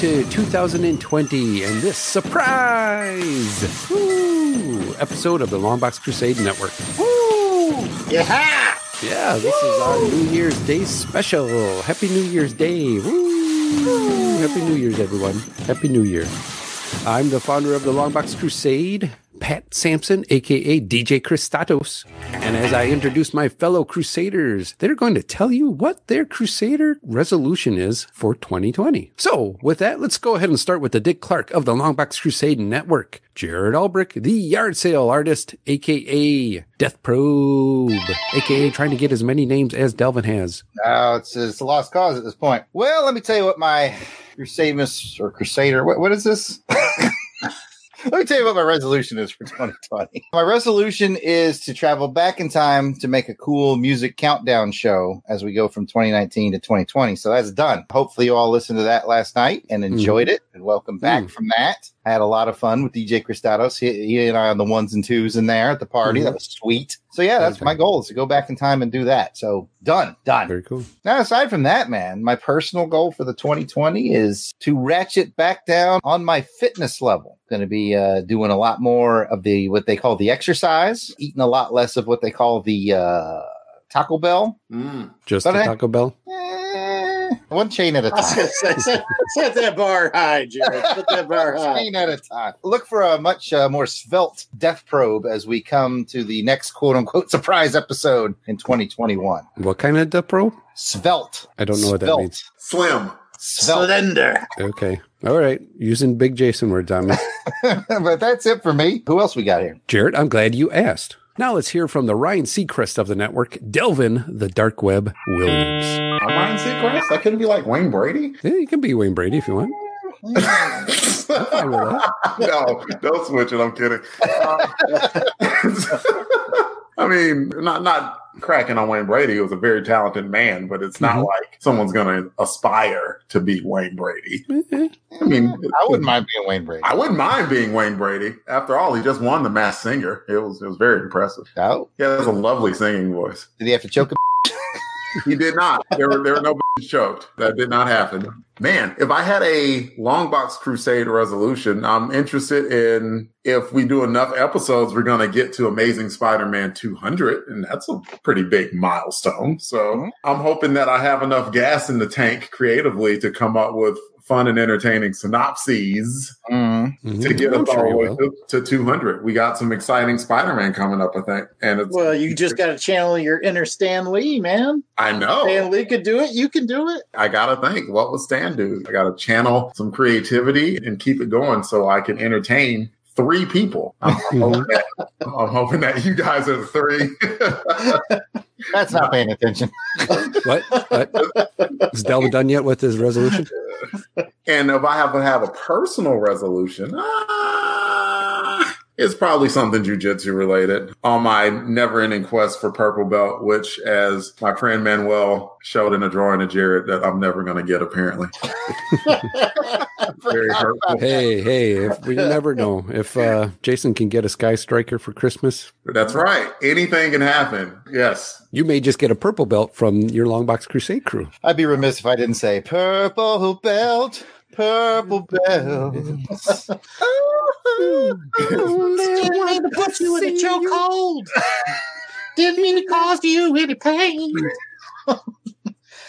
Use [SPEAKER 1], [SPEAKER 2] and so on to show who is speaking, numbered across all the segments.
[SPEAKER 1] to 2020 and this surprise woo, episode of the Longbox Crusade Network.
[SPEAKER 2] Woo! Yeah!
[SPEAKER 1] Yeah, this Woo! is our New Year's Day special. Happy New Year's Day. Woo! Happy New Year's, everyone. Happy New Year. I'm the founder of the Longbox Crusade, Pat Sampson, aka DJ Christatos. And as I introduce my fellow Crusaders, they're going to tell you what their Crusader resolution is for 2020. So, with that, let's go ahead and start with the Dick Clark of the Longbox Crusade Network, Jared Albrick, the yard sale artist, aka Death Probe, aka trying to get as many names as Delvin has.
[SPEAKER 2] No, it's, it's a lost cause at this point. Well, let me tell you what my Crusademus or Crusader, what, what is this? Let me tell you what my resolution is for 2020. My resolution is to travel back in time to make a cool music countdown show as we go from 2019 to 2020. So that's done. Hopefully, you all listened to that last night and enjoyed mm. it. And welcome back mm. from that. I had a lot of fun with DJ Christados. He, he, and I on the ones and twos in there at the party. Mm-hmm. That was sweet. So yeah, that's my goal is to go back in time and do that. So done, done.
[SPEAKER 1] Very cool.
[SPEAKER 2] Now, aside from that, man, my personal goal for the 2020 is to ratchet back down on my fitness level. Going to be uh, doing a lot more of the what they call the exercise, eating a lot less of what they call the uh, Taco Bell.
[SPEAKER 1] Mm. Just but the I, Taco Bell.
[SPEAKER 2] Eh, one chain at a time.
[SPEAKER 3] Say, set, set, that bar high, Jared. Set that bar high.
[SPEAKER 2] chain at a time. Look for a much uh, more svelte death probe as we come to the next quote unquote surprise episode in 2021.
[SPEAKER 1] What kind of death probe?
[SPEAKER 2] Svelte.
[SPEAKER 1] I don't know
[SPEAKER 2] svelte.
[SPEAKER 1] what that means.
[SPEAKER 3] Slim. Slender.
[SPEAKER 1] Okay. All right. Using big Jason words on me.
[SPEAKER 2] but that's it for me. Who else we got here?
[SPEAKER 1] Jared, I'm glad you asked. Now let's hear from the Ryan Seacrest of the network, Delvin the Dark Web Williams.
[SPEAKER 3] I'm Ryan Seacrest? I couldn't be like Wayne Brady?
[SPEAKER 1] Yeah, you can be Wayne Brady if you want.
[SPEAKER 3] no, don't switch it. I'm kidding. Uh, I mean, not not cracking on Wayne Brady. He was a very talented man, but it's not mm-hmm. like someone's going to aspire to be Wayne Brady.
[SPEAKER 2] I mean, I wouldn't mind being Wayne Brady.
[SPEAKER 3] I wouldn't mind being Wayne Brady. After all, he just won the Masked Singer. It was it was very impressive.
[SPEAKER 2] Oh,
[SPEAKER 3] he has a lovely singing voice.
[SPEAKER 2] Did he have to choke?
[SPEAKER 3] He did not. There were there were no choked. That did not happen. Man, if I had a long box Crusade resolution, I'm interested in if we do enough episodes, we're going to get to Amazing Spider-Man 200, and that's a pretty big milestone. So mm-hmm. I'm hoping that I have enough gas in the tank creatively to come up with fun and entertaining synopses mm-hmm. to get us all the way to, to 200. We got some exciting Spider-Man coming up, I think. And it's,
[SPEAKER 4] well, you just got to channel your inner Stan Lee, man.
[SPEAKER 3] I know
[SPEAKER 4] Stan Lee could do it. You can do it.
[SPEAKER 3] I got to think, what would Stan do? I got to channel some creativity and keep it going so I can entertain three people. I'm, hoping, that, I'm hoping that you guys are the three.
[SPEAKER 2] That's not paying attention.
[SPEAKER 1] what? what? Is Delvin done yet with his resolution?
[SPEAKER 3] And if I have to have a personal resolution, uh, it's probably something jujitsu related on my never ending quest for purple belt, which, as my friend Manuel showed in a drawing of Jared, that I'm never going to get apparently.
[SPEAKER 1] Very hurtful. Hey, hey, if, we never know if uh, Jason can get a Sky Striker for Christmas.
[SPEAKER 3] That's right. Anything can happen. Yes.
[SPEAKER 1] You may just get a purple belt from your Longbox Crusade crew.
[SPEAKER 2] I'd be remiss if I didn't say purple belt purple bells.
[SPEAKER 4] Didn't mean to put you in a chokehold. Didn't mean to cause you any pain.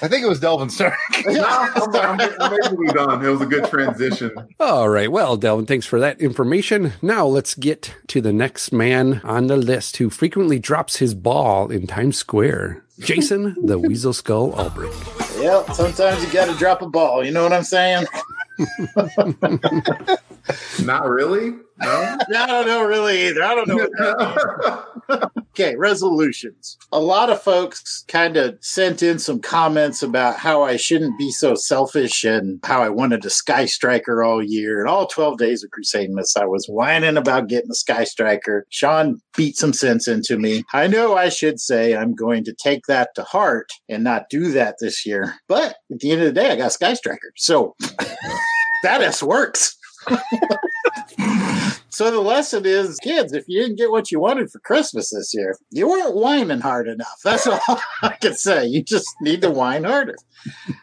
[SPEAKER 2] I think it was Delvin's turn.
[SPEAKER 3] I'm, I'm, I'm done. It was a good transition.
[SPEAKER 1] All right. Well, Delvin, thanks for that information. Now let's get to the next man on the list who frequently drops his ball in Times Square. Jason, the Weasel Skull Albrecht.
[SPEAKER 4] Yep. Sometimes you got to drop a ball. You know what I'm saying?
[SPEAKER 3] Not really. No,
[SPEAKER 4] I don't know really either. I don't know. okay, resolutions. A lot of folks kind of sent in some comments about how I shouldn't be so selfish and how I wanted a Sky Striker all year. And all 12 days of Crusademas, I was whining about getting a Sky Striker. Sean beat some sense into me. I know I should say I'm going to take that to heart and not do that this year. But at the end of the day, I got Sky Striker. So that S works. So the lesson is, kids, if you didn't get what you wanted for Christmas this year, you weren't whining hard enough. That's all I can say. You just need to whine harder.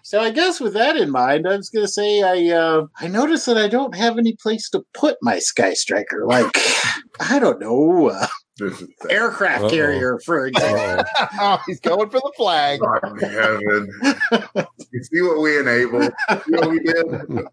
[SPEAKER 4] So I guess with that in mind, I was going to say I uh, I noticed that I don't have any place to put my Sky Striker. Like I don't know, uh, aircraft
[SPEAKER 1] Uh-oh.
[SPEAKER 4] carrier, for example.
[SPEAKER 1] Oh,
[SPEAKER 2] he's going for the flag.
[SPEAKER 3] God heaven. you see what we enabled? You know what we did?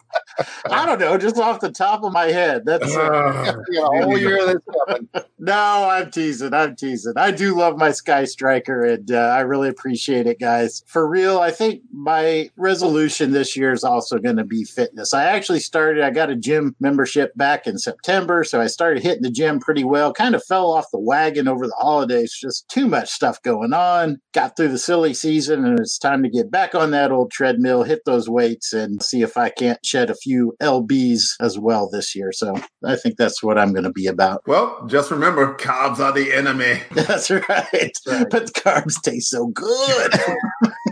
[SPEAKER 4] I don't know, just off the top of my head. That's uh,
[SPEAKER 2] You got a whole year of this coming.
[SPEAKER 4] no, I'm teasing. I'm teasing. I do love my Sky Striker, and uh, I really appreciate it, guys. For real, I think my resolution this year is also going to be fitness. I actually started. I got a gym membership back in September, so I started hitting the gym pretty well. Kind of fell off the wagon over the holidays. Just too much stuff going on. Got through the silly season, and it's time to get back on that old treadmill, hit those weights, and see if I can't shed a few lbs as well this year. So I think that's what I'm going to be about.
[SPEAKER 3] well, just remember, carbs are the enemy.
[SPEAKER 4] That's right.
[SPEAKER 2] right.
[SPEAKER 4] But the carbs taste so good.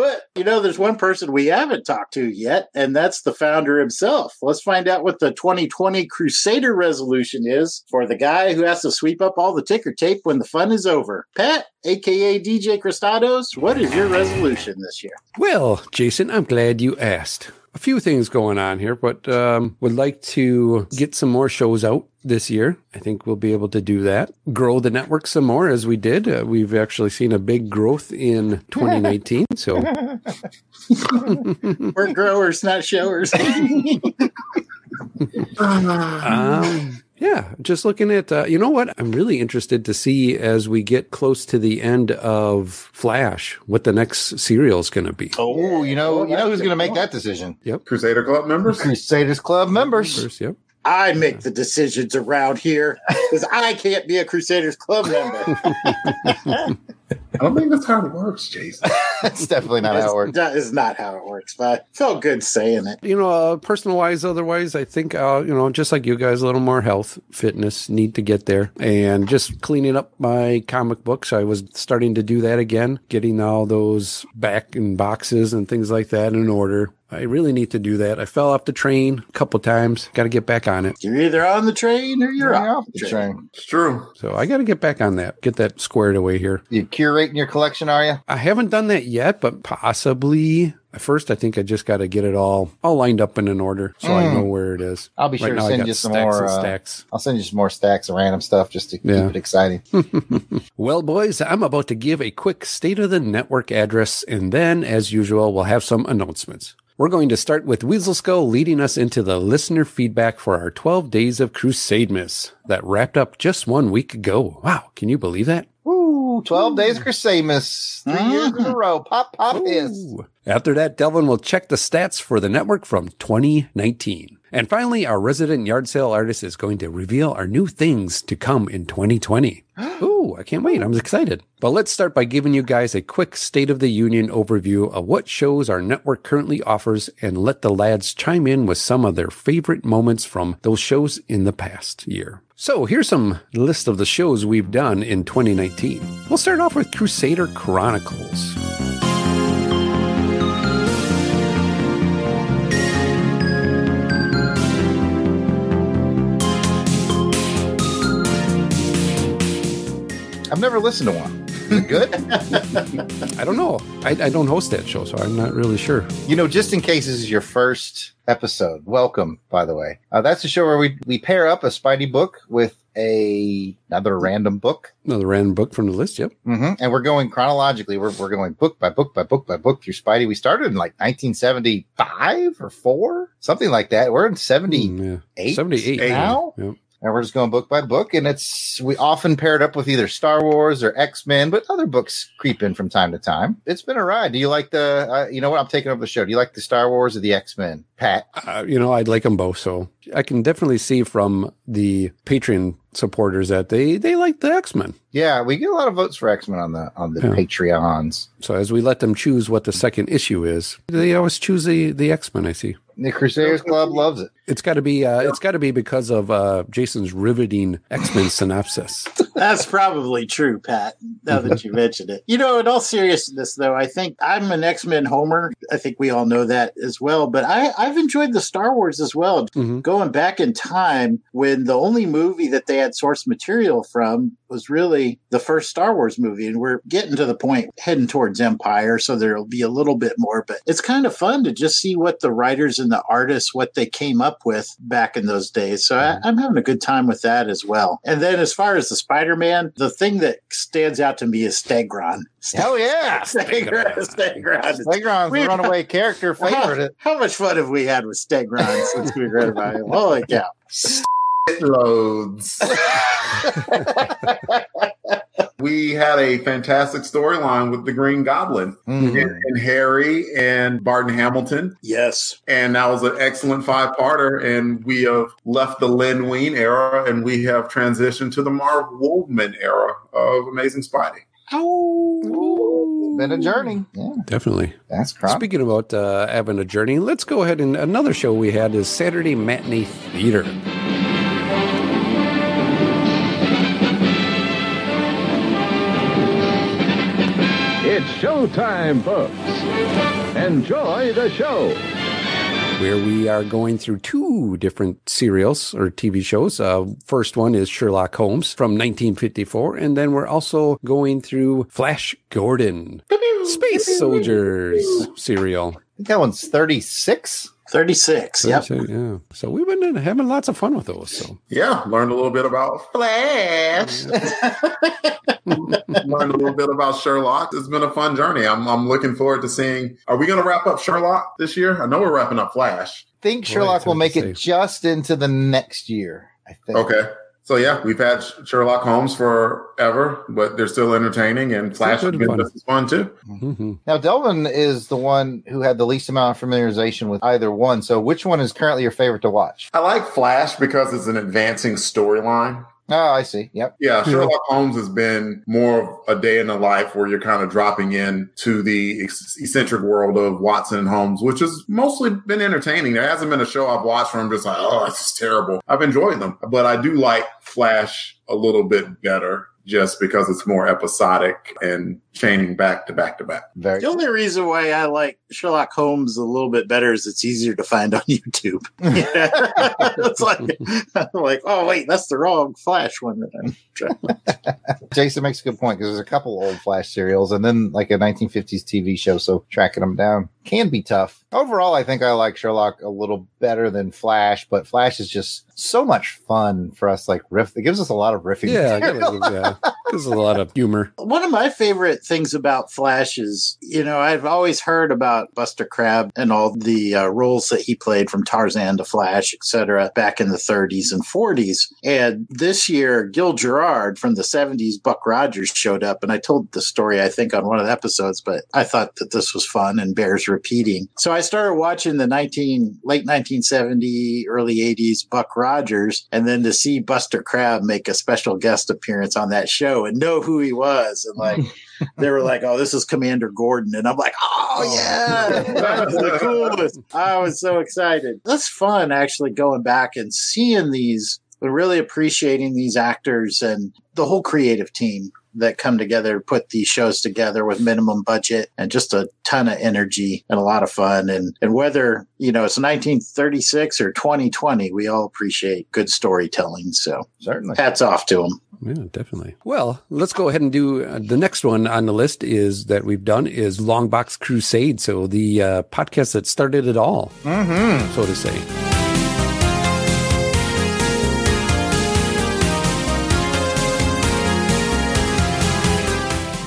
[SPEAKER 4] but, you know, there's one person we haven't talked to yet, and that's the founder himself. Let's find out what the 2020 Crusader resolution is for the guy who has to sweep up all the ticker tape when the fun is over. Pat, aka DJ Cristados, what is your resolution this year?
[SPEAKER 1] Well, Jason, I'm glad you asked. A few things going on here, but um, would like to get some more shows out this year. I think we'll be able to do that. Grow the network some more as we did. Uh, we've actually seen a big growth in 2019. So
[SPEAKER 4] We're growers, not showers.
[SPEAKER 1] Um, yeah, just looking at, uh, you know what? I'm really interested to see as we get close to the end of Flash what the next serial is going to be.
[SPEAKER 2] Oh, you know, you know who's going to make that decision? Yep.
[SPEAKER 3] Crusader Club members?
[SPEAKER 2] Crusaders Club members.
[SPEAKER 1] First, yep.
[SPEAKER 4] I make the decisions around here because I can't be a Crusaders Club member.
[SPEAKER 3] I don't think that's how it works, Jason.
[SPEAKER 2] That's definitely not how it works.
[SPEAKER 4] That is not how it works, but I felt good saying it.
[SPEAKER 1] You know, uh, personal wise, otherwise, I think, uh, you know, just like you guys, a little more health, fitness, need to get there. And just cleaning up my comic books. I was starting to do that again, getting all those back in boxes and things like that in order. I really need to do that. I fell off the train a couple times. Got to get back on it.
[SPEAKER 4] You're either on the train or you're
[SPEAKER 2] You're
[SPEAKER 4] off
[SPEAKER 2] off the train.
[SPEAKER 3] It's true.
[SPEAKER 1] So I got to get back on that. Get that squared away here.
[SPEAKER 2] You curating your collection, are you?
[SPEAKER 1] I haven't done that yet, but possibly. At first, I think I just got to get it all all lined up in order, so I
[SPEAKER 2] Mm.
[SPEAKER 1] know where it is.
[SPEAKER 2] I'll be sure
[SPEAKER 1] right
[SPEAKER 2] to
[SPEAKER 1] now, I
[SPEAKER 2] send you some more. Uh,
[SPEAKER 1] stacks.
[SPEAKER 2] I'll send you some more stacks of random stuff just to
[SPEAKER 1] Yeah.
[SPEAKER 2] keep it exciting.
[SPEAKER 1] Well, boys, I'm about to give a quick state of the network address, and then, as usual, we'll have some announcements. We're going to start with Weasel Skull leading us into the listener feedback for our 12 days of Crusademas that wrapped up just one week ago. Wow, can you believe that?
[SPEAKER 2] Woo! 12 days of Crusademas. Three years in a mm-hmm. row. Pop, pop is.
[SPEAKER 1] After that, Delvin will check the stats for the network from 2019. And finally, our resident yard sale artist is going to reveal our new things to come in 2020. Ooh, I can't wait. I'm excited. But let's start by giving you guys a quick State of the Union overview of what shows our network currently offers and let the lads chime in with some of their favorite moments from those shows in the past year. So here's some list of the shows we've done in 2019. We'll start off with Crusader Chronicles.
[SPEAKER 2] I've never listened to one. Is it good?
[SPEAKER 1] I don't know. I, I don't host that show, so I'm not really sure.
[SPEAKER 2] you know, just in case this is your first episode, welcome, by the way. Uh, that's a show where we, we pair up a Spidey book with a another random book.
[SPEAKER 1] Another random book from the list. Yep.
[SPEAKER 2] hmm And we're going chronologically. We're, we're going book by book by book by book through Spidey. We started in like 1975 or four, something like that. We're in 78
[SPEAKER 1] Mm, yeah. 78
[SPEAKER 2] now.
[SPEAKER 1] Yep.
[SPEAKER 2] And we're just going book by book. And it's, we often pair it up with either Star Wars or X Men, but other books creep in from time to time. It's been a ride. Do you like the, uh, you know what? I'm taking over the show. Do you like the Star Wars or the X Men? Pat?
[SPEAKER 1] Uh, you know, I'd like them both. So I can definitely see from the Patreon supporters that they, they like the X Men.
[SPEAKER 2] Yeah, we get a lot of votes for X Men on the, on the
[SPEAKER 1] Yeah.
[SPEAKER 2] Patreons.
[SPEAKER 1] So as we let them choose what the second issue is, they always choose the, the X Men, I see.
[SPEAKER 2] The Crusaders Club loves it.
[SPEAKER 1] It's got to be. Uh, It's got to be because of uh, Jason's riveting X Men synopsis.
[SPEAKER 4] That's probably true, Pat, now that you mentioned it. You know, in all seriousness, though, I think I'm an X Men homer. I think we all know that as well. But I, I've enjoyed the Star Wars as well.
[SPEAKER 1] Mhm.
[SPEAKER 4] Going back in time when the only movie that they had source material from was really the first Star Wars movie. And we're getting to the point heading towards Empire. So there'll be a little bit more. But it's kind of fun to just see what the writers and the artists, what they came up with back in those days. So I, mm-hmm. I'm having a good time with that as well. And then as far as the Spider Man, the thing that stands out to me is Stegron.
[SPEAKER 2] Hell yeah.
[SPEAKER 4] Stegron. Stegron.
[SPEAKER 2] Stegron's
[SPEAKER 4] We-
[SPEAKER 2] the runaway character favorite.
[SPEAKER 4] How, how much fun have we had with Stegron since we read about him? Holy cow.
[SPEAKER 3] Loads. we had a fantastic storyline with the Green Goblin
[SPEAKER 2] Mhm.
[SPEAKER 3] and, and Harry and Barton Hamilton.
[SPEAKER 4] Yes.
[SPEAKER 3] And that was an excellent five parter. And we have left the Len Wein era and we have transitioned to the Marv Wolfman era of Amazing Spidey.
[SPEAKER 2] It's been a journey. Yeah,
[SPEAKER 1] Definitely.
[SPEAKER 2] that's crap.
[SPEAKER 1] Speaking about uh, having a journey, let's go ahead and another show we had is Saturday Matinee Theater.
[SPEAKER 5] Showtime, folks. Enjoy the show.
[SPEAKER 1] where we are going through two different serials or TV shows. Uh, first one is Sherlock Holmes from 1954, and then we're also going through Flash Gordon, Space Soldiers serial.
[SPEAKER 2] I think that one's 36.
[SPEAKER 4] 36. Yep.
[SPEAKER 1] So, yeah. So we've been having lots of fun with those. So
[SPEAKER 3] Yeah, learned a little bit about Flash. learned a little bit about Sherlock. It's been a fun journey. I'm I'm looking forward to seeing. Are we going to wrap up Sherlock this year? I know we're wrapping up Flash.
[SPEAKER 2] think Sherlock
[SPEAKER 1] it's
[SPEAKER 2] will make
[SPEAKER 1] to
[SPEAKER 2] it
[SPEAKER 1] say.
[SPEAKER 2] just into the next year. I think.
[SPEAKER 3] Okay. So yeah, we've had Sherlock Holmes forever, but they're still entertaining, and Flash has
[SPEAKER 1] good
[SPEAKER 3] been
[SPEAKER 1] fun.
[SPEAKER 3] fun too.
[SPEAKER 1] mhm.
[SPEAKER 2] Now Delvin is the one who had the least amount of familiarization with either one. So which one is currently your favorite to watch?
[SPEAKER 3] I like Flash because it's an advancing storyline.
[SPEAKER 2] Oh, I see. Yep.
[SPEAKER 3] Yeah, Sherlock Holmes has been more of a day in the life where you're kind of dropping in to the eccentric world of Watson and Holmes, which has mostly been entertaining. There hasn't been a show I've watched where I'm just like, oh, this is terrible. I've enjoyed them, but I do like Flash a little bit better just because it's more episodic and chaining back to back to back.
[SPEAKER 2] Very.
[SPEAKER 4] The only reason why I like Sherlock Holmes a little bit better is it's easier to find on YouTube. it's like, I'm like, oh wait, that's the wrong Flash one. That I'm trying.
[SPEAKER 2] Jason makes a good point because there's a couple old Flash serials and then like a 1950s TV show. So tracking them down can be tough. Overall, I think I like Sherlock a little better than Flash, but Flash is just so much fun for us. Like riff, it gives us a lot of riffing.
[SPEAKER 1] Yeah, yeah. There's a lot of humor.
[SPEAKER 4] One of my favorite things about Flash is, you know, I've always heard about Buster Crabbe and all the uh, roles that he played from Tarzan to Flash, etc., back in the 30s and 40s. And this year, Gil Gerard from the 70s, Buck Rogers showed up, and I told the story, I think, on one of the episodes, but I thought that this was fun and bears repeating. So I started watching the 19 late 1970, early 80s Buck Rogers, and then to see Buster Crabbe make a special guest appearance on that show and know who he was, and like they were like, "Oh, this is Commander Gordon," and I'm like, "Oh, oh. yeah, that's the coolest!" I was so excited. That's fun, actually, going back and seeing these, but really appreciating these actors and the whole creative team that come together to put these shows together with minimum budget and just a ton of energy and a lot of fun. And and whether you know it's 1936 or 2020, we all appreciate good storytelling. So
[SPEAKER 2] Certainly.
[SPEAKER 4] hats off to them.
[SPEAKER 1] Yeah, definitely. Well, let's go ahead and do uh, the next one on the list is that we've done is Longbox Crusade. So the uh, podcast that started it all,
[SPEAKER 2] Mm-hmm.
[SPEAKER 1] so to say.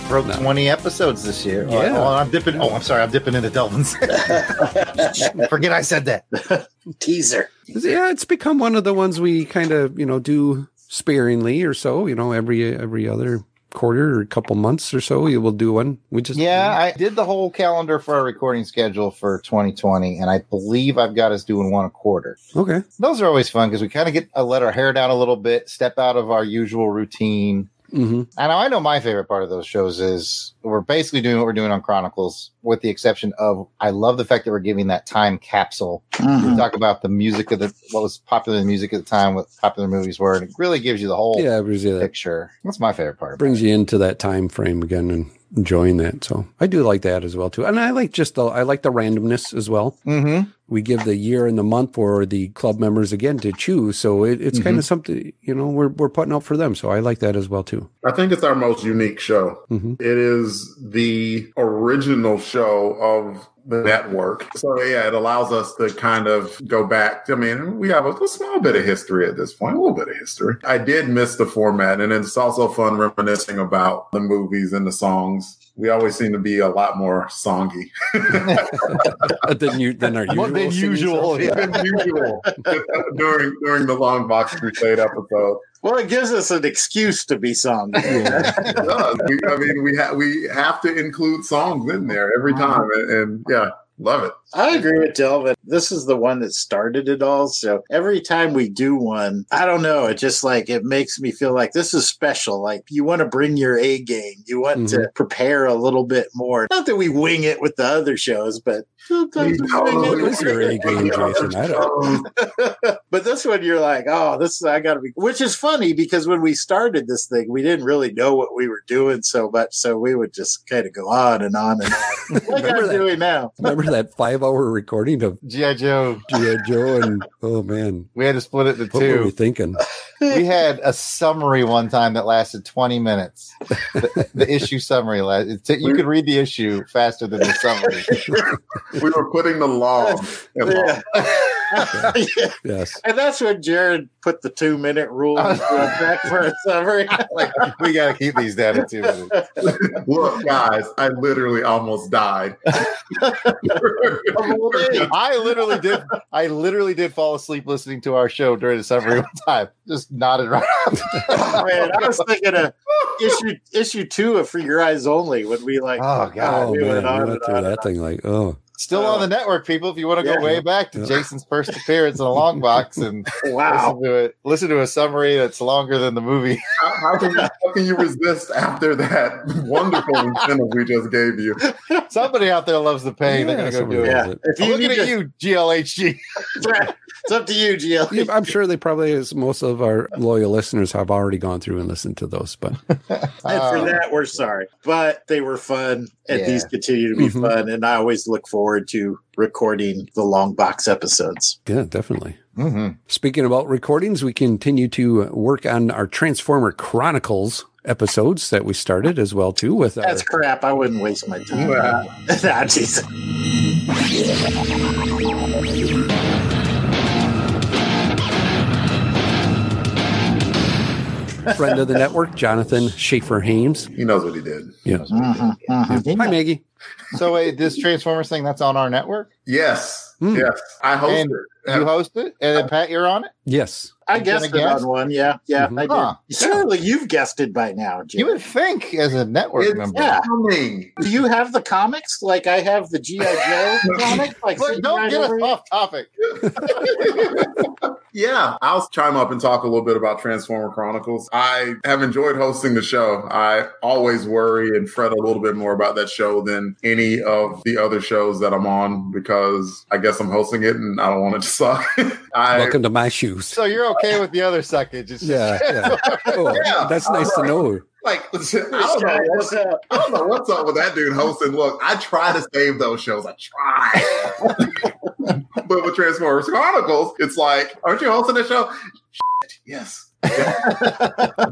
[SPEAKER 2] Broke
[SPEAKER 1] No.
[SPEAKER 2] 20 episodes this year. Oh,
[SPEAKER 1] Yeah.
[SPEAKER 2] Oh, I'm dipping. Oh, I'm sorry. I'm dipping into Delvin's. Forget I said that.
[SPEAKER 4] Teaser.
[SPEAKER 1] Yeah, it's become one of the ones we kind of you know do sparingly or so. You know, every every other quarter or a couple months or so, we will do one. We just
[SPEAKER 2] Yeah, I did the whole calendar for our recording schedule for 2020, and I believe I've got us doing one a quarter.
[SPEAKER 1] okay.
[SPEAKER 2] Those are always fun because we kind of get uh, let our hair down a little bit, step out of our usual routine,
[SPEAKER 1] hmm
[SPEAKER 2] I know I know my favorite part of those shows is we're basically doing what we're doing on Chronicles, with the exception of I love the fact that we're giving that time capsule. We
[SPEAKER 4] Mhm.
[SPEAKER 2] talk about the music of the what was popular in music at the time, what popular movies were, and it really gives you the whole
[SPEAKER 1] Yeah, it that
[SPEAKER 2] picture. That's my favorite part. About
[SPEAKER 1] brings you into that time frame again and enjoying that. So I do like that as well too. And I like just the I like the randomness as well.
[SPEAKER 2] Mm-hmm.
[SPEAKER 1] We give the year and the month for the club members again to choose. So it, it's kind of something you know we're we're putting out for them. So I like that as well too.
[SPEAKER 3] I think it's our most unique show.
[SPEAKER 1] Mhm.
[SPEAKER 3] It is the original show of the network. So yeah, it allows us to kind of go back. I mean, we have a, a small bit of history at this point, a little bit of history. I did miss the format, and it's also fun reminiscing about the movies and the songs. We always seem to be a lot more songy
[SPEAKER 1] than you than our usual
[SPEAKER 2] than usual, yeah.
[SPEAKER 3] than usual during during the Long Box Crusade episode.
[SPEAKER 4] Well, it gives us an excuse to be sung.
[SPEAKER 3] It does. We, I mean, we have we have to include songs in there every mm-hmm. time, and, and yeah, love it.
[SPEAKER 4] I agree with Delvin. This is the one that started it all. So every time we do one, I don't know. It just like it makes me feel like this is special. Like you want to bring your A game. You want to mm-hmm. prepare a little bit more. Not that we wing it with the other shows, but sometimes we wing
[SPEAKER 1] your A game, Jason? I don't-
[SPEAKER 4] but this one, you're like, oh, this I got to be. Which is funny because when we started this thing, we didn't really know what we were doing so much, so we would just kind of go on and on and on, like
[SPEAKER 1] Remember
[SPEAKER 4] I'm
[SPEAKER 1] that?
[SPEAKER 4] doing now.
[SPEAKER 1] Remember that five hour recording of
[SPEAKER 2] G.I. Joe.
[SPEAKER 1] G.I. Joe and oh man,
[SPEAKER 2] We had to split it into
[SPEAKER 1] what were we
[SPEAKER 2] two.
[SPEAKER 1] thinking?
[SPEAKER 2] We had a summary one time that lasted 20 minutes. The, the issue summary. la- it's- You could read the issue faster than the summary.
[SPEAKER 3] we were putting the law. in law.
[SPEAKER 4] Yeah.
[SPEAKER 1] Yes.
[SPEAKER 4] And that's when Jared put the two minute rule back for a summary.
[SPEAKER 2] like, we got to keep these down to two minutes.
[SPEAKER 3] Look, guys, I literally almost died.
[SPEAKER 2] I literally did. I literally did fall asleep listening to our show during the summary one time. Just nodded right off.
[SPEAKER 4] Man, I was thinking of issue issue two of For Your Eyes Only when we like
[SPEAKER 2] Oh, God.
[SPEAKER 1] Oh
[SPEAKER 4] we
[SPEAKER 1] man,
[SPEAKER 4] went on
[SPEAKER 1] we
[SPEAKER 4] and
[SPEAKER 1] went through
[SPEAKER 4] on
[SPEAKER 1] that
[SPEAKER 4] and
[SPEAKER 1] thing like oh
[SPEAKER 2] Still on the network, people. If you want to go way back to Jason's first appearance in a long box and.
[SPEAKER 4] Wow.
[SPEAKER 2] listen to it, listen to a summary that's longer than the movie.
[SPEAKER 3] How, how can you, how can you resist after that wonderful incentive we just gave you?
[SPEAKER 2] Somebody out there loves the pain. They're gonna go do it.
[SPEAKER 1] loves
[SPEAKER 4] Yeah. If
[SPEAKER 2] I'm
[SPEAKER 4] you
[SPEAKER 2] looking at
[SPEAKER 4] to,
[SPEAKER 2] you, GLHG.
[SPEAKER 4] it's up to you, GL.
[SPEAKER 1] I'm sure they probably, as most of our loyal listeners, have already gone through and listened to those. But
[SPEAKER 4] And for
[SPEAKER 2] Uh,
[SPEAKER 4] that, we're sorry. But they were fun, and
[SPEAKER 2] Yeah.
[SPEAKER 4] these continue to be
[SPEAKER 1] Mhm.
[SPEAKER 4] fun. And I always look forward to recording the long box episodes.
[SPEAKER 1] yeah, definitely.
[SPEAKER 2] mhm.
[SPEAKER 1] Speaking about recordings, we continue to work on our Transformer Chronicles episodes that we started as well too with our
[SPEAKER 4] That's crap. I wouldn't waste my time.
[SPEAKER 3] Yeah.
[SPEAKER 4] nah,
[SPEAKER 1] friend of the network, Jonathan Schaefer Hames.
[SPEAKER 3] He knows what he did.
[SPEAKER 1] Yeah.
[SPEAKER 4] Mhm, mhm.
[SPEAKER 1] Hi, Maggie.
[SPEAKER 2] So wait, this Transformers thing that's on our network.
[SPEAKER 3] Yes,
[SPEAKER 1] Hmm.
[SPEAKER 3] yes. I hosted.
[SPEAKER 2] And You host it, and then Pat, you're on it.
[SPEAKER 1] Yes.
[SPEAKER 4] I
[SPEAKER 2] You've
[SPEAKER 4] guessed
[SPEAKER 2] been
[SPEAKER 4] it on one. Yeah, yeah,
[SPEAKER 1] Mhm.
[SPEAKER 4] I did.
[SPEAKER 2] Huh.
[SPEAKER 4] Surely you've guessed it by now, Jim.
[SPEAKER 2] You would think, as a network
[SPEAKER 3] It's
[SPEAKER 2] member,
[SPEAKER 4] yeah.
[SPEAKER 3] coming.
[SPEAKER 4] Do you have the comics like I have the GI Joe comics? Like
[SPEAKER 2] Look, don't get us
[SPEAKER 4] over
[SPEAKER 2] off topic.
[SPEAKER 3] Yeah, I'll chime up and talk a little bit about Transformer Chronicles. I have enjoyed hosting the show. I always worry and fret a little bit more about that show than any of the other shows that I'm on because I guess I'm hosting it and I don't want it to suck. I,
[SPEAKER 1] Welcome to my shoes.
[SPEAKER 2] So you're okay with the other suckage? It's just-
[SPEAKER 1] Yeah. yeah. Oh,
[SPEAKER 3] Yeah.
[SPEAKER 1] that's nice to know.
[SPEAKER 3] like, I don't know what's
[SPEAKER 4] What's up?
[SPEAKER 3] I don't know what's up with that dude hosting. Look, I try to save those shows. I try. but with Transformers Chronicles, it's like, aren't you hosting the show? Shit, yes. I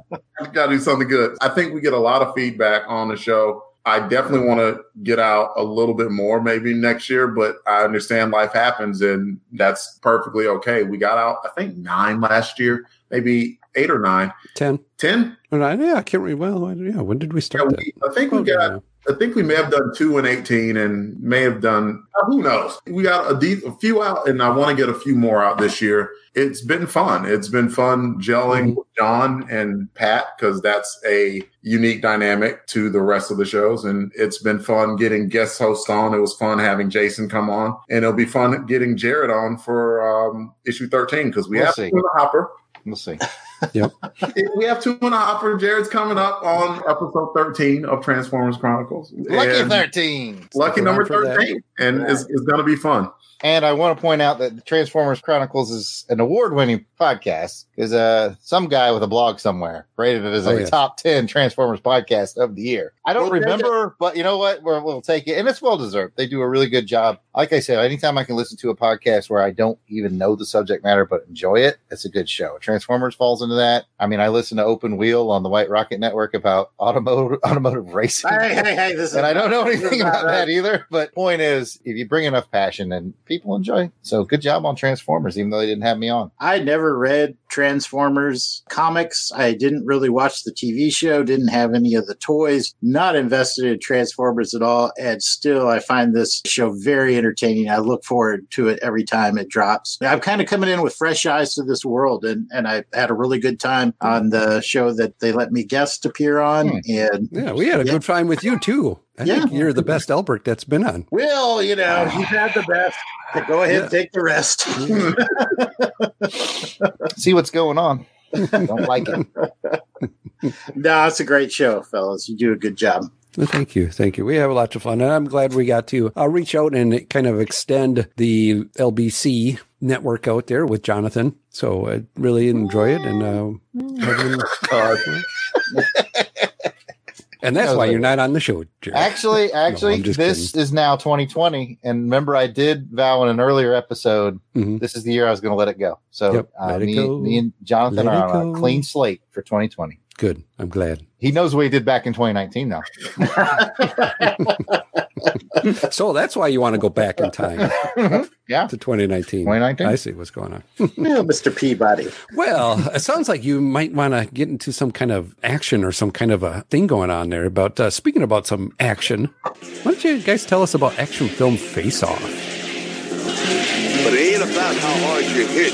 [SPEAKER 3] gotta do something good. I think we get a lot of feedback on the show. I definitely want to get out a little bit more maybe next year, but I understand life happens and that's perfectly okay. We got out, I think, nine last year, maybe eight or nine.
[SPEAKER 1] 10.
[SPEAKER 3] 10?
[SPEAKER 1] And I, yeah, I can't remember. Well, yeah, when did we start that?
[SPEAKER 3] we, I think we got I think we may have done two in 18 and may have done, uh, who knows? We got a, de- a few out and I want to get a few more out this year. It's been fun. It's been fun gelling with John and Pat because that's a unique dynamic to the rest of the shows. And it's been fun getting guest hosts on. It was fun having Jason come on and it'll be fun getting Jared on for um, issue 13 because we
[SPEAKER 2] We'll
[SPEAKER 3] have
[SPEAKER 2] see.
[SPEAKER 3] in the hopper.
[SPEAKER 2] We'll see.
[SPEAKER 3] we have two in the hopper. Jared's coming up on episode 13 of Transformers Chronicles.
[SPEAKER 2] Lucky
[SPEAKER 3] And
[SPEAKER 2] 13.
[SPEAKER 3] Lucky
[SPEAKER 1] Stick
[SPEAKER 3] number
[SPEAKER 1] around for that.
[SPEAKER 3] 13. And it's, it's going to be fun.
[SPEAKER 2] And I want to point out that Transformers Chronicles is an award-winning podcast because uh, some guy with a blog somewhere rated it as
[SPEAKER 1] Oh,
[SPEAKER 2] a
[SPEAKER 1] yes.
[SPEAKER 2] top ten Transformers podcast of the year. I don't
[SPEAKER 4] We'll take
[SPEAKER 2] remember, but you know what? We're, we'll take it, and it's well deserved. They do a really good job. Like I said, anytime I can listen to a podcast where I don't even know the subject matter but enjoy it, it's a good show. Transformers falls into that. I mean, I listen to Open Wheel on the White Rocket Network about automotive automotive racing.
[SPEAKER 4] Hey, hey, hey! This is
[SPEAKER 2] and I don't know anything
[SPEAKER 4] not
[SPEAKER 2] about
[SPEAKER 4] right.
[SPEAKER 2] that either. But point is, if you bring enough passion, and people enjoy. So good job on Transformers, even though they didn't have me on.
[SPEAKER 4] I never read Transformers comics. I didn't really watch the TV show, didn't have any of the toys, not invested in Transformers at all. And still, I find this show very entertaining. I look forward to it every time it drops. I'm kind of coming in with fresh eyes to this world, and, and I had a really good time on the show that they let me guest appear on.
[SPEAKER 2] Hmm.
[SPEAKER 4] And
[SPEAKER 1] Yeah, we had a
[SPEAKER 4] Yeah.
[SPEAKER 1] good time with you too. I
[SPEAKER 4] Yeah.
[SPEAKER 1] think you're the best Albert that's been on.
[SPEAKER 4] Will, you know, he's had the best. Go ahead
[SPEAKER 1] Yeah.
[SPEAKER 4] and take the rest.
[SPEAKER 2] See what's going on. Don't like it.
[SPEAKER 4] no, it's a great show, fellas. You do a good job.
[SPEAKER 1] Well, Thank you. Thank you. We have a lot of fun. And I'm glad we got to uh, reach out and kind of extend the LBC network out there with Jonathan. So I really enjoy it. And, uh, having- and that's why you're not on the show, Jerry.
[SPEAKER 2] Actually, actually,
[SPEAKER 1] I'm just
[SPEAKER 2] this is now 2020. And remember, I did vow in an earlier episode.
[SPEAKER 1] Mhm.
[SPEAKER 2] This is the year I was going to let it go. So
[SPEAKER 1] Yep,
[SPEAKER 2] uh,
[SPEAKER 1] let it
[SPEAKER 2] me,
[SPEAKER 1] go.
[SPEAKER 2] me and Jonathan
[SPEAKER 1] Let
[SPEAKER 2] are on a clean slate for 2020.
[SPEAKER 1] Good. I'm glad.
[SPEAKER 2] He knows what he did back in 2019, though.
[SPEAKER 1] So that's why you want to go back in time
[SPEAKER 2] yeah,
[SPEAKER 1] to 2019.
[SPEAKER 2] 2019.
[SPEAKER 1] I see what's going on.
[SPEAKER 4] Yeah, Mr. Peabody.
[SPEAKER 1] Well, it sounds like you might want to get into some kind of action or some kind of a thing going on there. But uh, speaking about some action, why don't you guys tell us about action film Face Off?
[SPEAKER 6] But it about how hard you hit.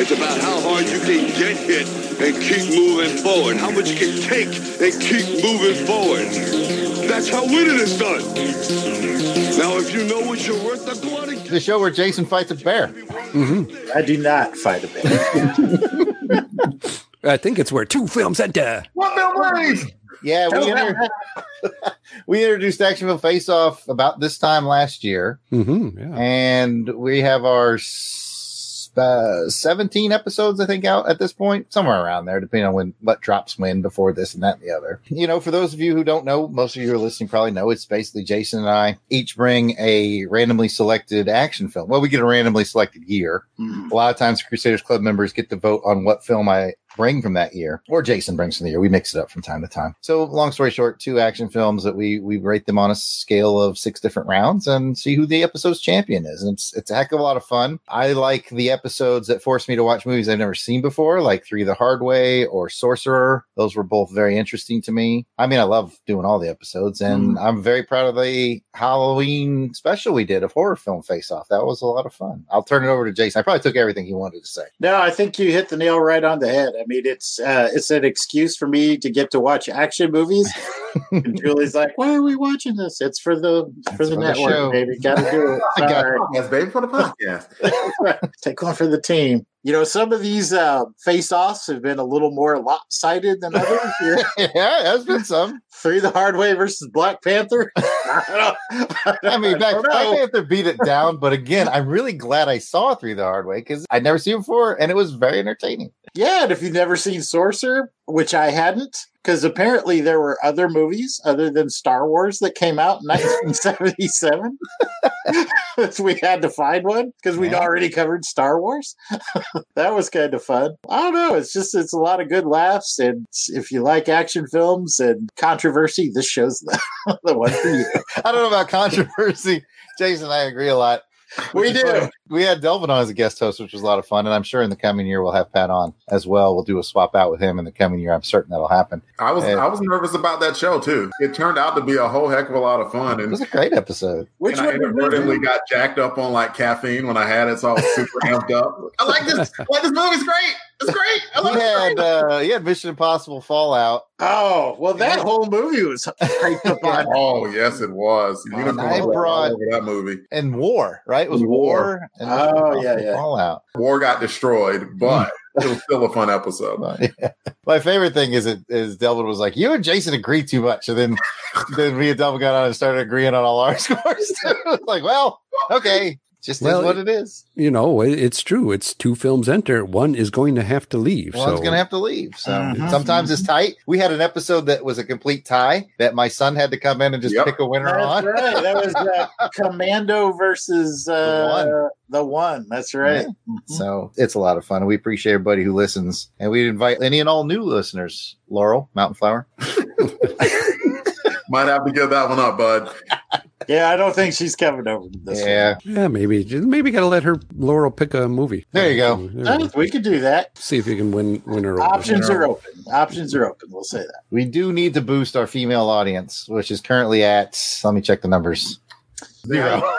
[SPEAKER 6] It's about how hard you can get hit and keep moving forward. How much you can take and keep moving forward. That's how winning is done. Now, if you know what you're worth, now go out and
[SPEAKER 2] the show where Jason fights a bear. Mm-hmm.
[SPEAKER 4] I do not fight a bear.
[SPEAKER 1] I think it's where two films enter.
[SPEAKER 3] What Bill Ways?
[SPEAKER 2] Yeah, we, inter- we introduced Action Film Face Off about this time last year.
[SPEAKER 1] hmm yeah.
[SPEAKER 2] and we have our s- uh, 17 episodes, I think, out at this point, somewhere around there, depending on when what drops when before this and that and the other. You know, for those of you who don't know, most of you who are listening probably know it's basically Jason and I each bring a randomly selected action film. Well, we get a randomly selected year.
[SPEAKER 4] Mhm.
[SPEAKER 2] A lot of times, Crusaders Club members get to vote on what film I bring from that year, or Jason brings from the year. We mix it up from time to time. So, long story short, two action films that we we rate them on a scale of six different rounds and see who the episode's champion is. And it's it's a heck of a lot of fun. I like the episodes that force me to watch movies I've never seen before, like Three the Hard Way or Sorcerer. Those were both very interesting to me. I mean, I love doing all the episodes, and hmm. I'm very proud of the Halloween special we did of horror film Face Off. That was a lot of fun. I'll turn it over to Jason. I probably took everything he wanted to say.
[SPEAKER 4] No, I think you hit the nail right on the head. I mean, it's uh, it's an excuse for me to get to watch action movies. and Julie's like, "Why are we watching this? It's for the for the
[SPEAKER 2] for the
[SPEAKER 4] network,
[SPEAKER 2] show."
[SPEAKER 4] baby. Got to do it.
[SPEAKER 2] I got
[SPEAKER 4] Sorry.
[SPEAKER 3] Yes, baby, for the podcast.
[SPEAKER 4] Take one for the team." You know, some of these uh, face-offs have been a little more lopsided than others. Here.
[SPEAKER 2] yeah, there's been some.
[SPEAKER 4] Three the Hard Way versus Black Panther. I, don't-
[SPEAKER 2] I mean, Black,
[SPEAKER 4] don't
[SPEAKER 2] Black. Panther beat it down, but again, I'm really glad I saw Three the hard way because I'd never seen it before, and it was very entertaining.
[SPEAKER 4] Yeah, and if you've never seen Sorcerer, which I hadn't, because apparently there were other movies other than Star Wars that came out in 1977. so we had to find one because we'd
[SPEAKER 2] Yeah.
[SPEAKER 4] already covered Star Wars. that was kind of fun. I don't know. It's just, it's a lot of good laughs. And if you like action films and controversy, this show's the, the one for you.
[SPEAKER 2] I don't know about controversy. Jason and I agree a lot.
[SPEAKER 4] We do.
[SPEAKER 2] We had Delvin on as a guest host, which was a lot of fun, and I'm sure in the coming year we'll have Pat on as well. We'll do a swap out with him in the coming year. I'm certain that'll happen.
[SPEAKER 3] I was
[SPEAKER 2] Yeah.
[SPEAKER 3] I was nervous about that show too. It turned out to be a whole heck of a lot of fun, And, It
[SPEAKER 2] was a great episode.
[SPEAKER 4] Which
[SPEAKER 3] I
[SPEAKER 4] one we
[SPEAKER 3] inadvertently got jacked up on like caffeine when I had it, so I was super amped up. I like this. I like this movie's great. It's great. I
[SPEAKER 2] He had
[SPEAKER 3] it.
[SPEAKER 2] uh, he had Mission Impossible Fallout.
[SPEAKER 4] Oh, well, that
[SPEAKER 2] Yeah.
[SPEAKER 4] whole movie was hyped up on.
[SPEAKER 3] Oh yes, it was.
[SPEAKER 2] And
[SPEAKER 3] Unicorn
[SPEAKER 2] I
[SPEAKER 3] was
[SPEAKER 2] brought-
[SPEAKER 3] that movie.
[SPEAKER 2] and War, right? It was
[SPEAKER 3] War.
[SPEAKER 2] War. and
[SPEAKER 4] Oh, yeah, yeah.
[SPEAKER 2] Fallout.
[SPEAKER 3] War got destroyed, but it was still a fun episode.
[SPEAKER 2] Yeah. My favorite thing is it is Delvin was like, "You and Jason agree too much," and then then me and Delvin got on and started agreeing on all our scores. like, well, okay, just
[SPEAKER 1] Well,
[SPEAKER 2] is what it is.
[SPEAKER 1] You know, it- it's true. It's two films enter. One is going to have to leave.
[SPEAKER 2] One's
[SPEAKER 1] so
[SPEAKER 2] gonna have to leave. So
[SPEAKER 4] Mhm.
[SPEAKER 2] sometimes it's tight. We had an episode that was a complete tie that my son had to come in and just
[SPEAKER 3] Yep.
[SPEAKER 2] pick a winner
[SPEAKER 4] That's
[SPEAKER 2] on.
[SPEAKER 4] right. That was uh, Commando versus uh, the one. That's right. Mhm.
[SPEAKER 2] So it's a lot of fun. We appreciate everybody who listens, and we invite any and all new listeners. Laurel, Mountain Flower.
[SPEAKER 3] Might have to give that one up, bud.
[SPEAKER 4] Yeah, I don't think she's coming over to this.
[SPEAKER 2] yeah,
[SPEAKER 1] yeah, maybe maybe got to let her Laurel pick a movie.
[SPEAKER 2] There you go.
[SPEAKER 1] There you
[SPEAKER 4] one.
[SPEAKER 1] go.
[SPEAKER 4] We could do that.
[SPEAKER 1] See if you can win win her. over.
[SPEAKER 4] Options are open. Options are open. We'll say that.
[SPEAKER 2] we do need to boost our female audience, which is currently at. Let me check the numbers. Zero.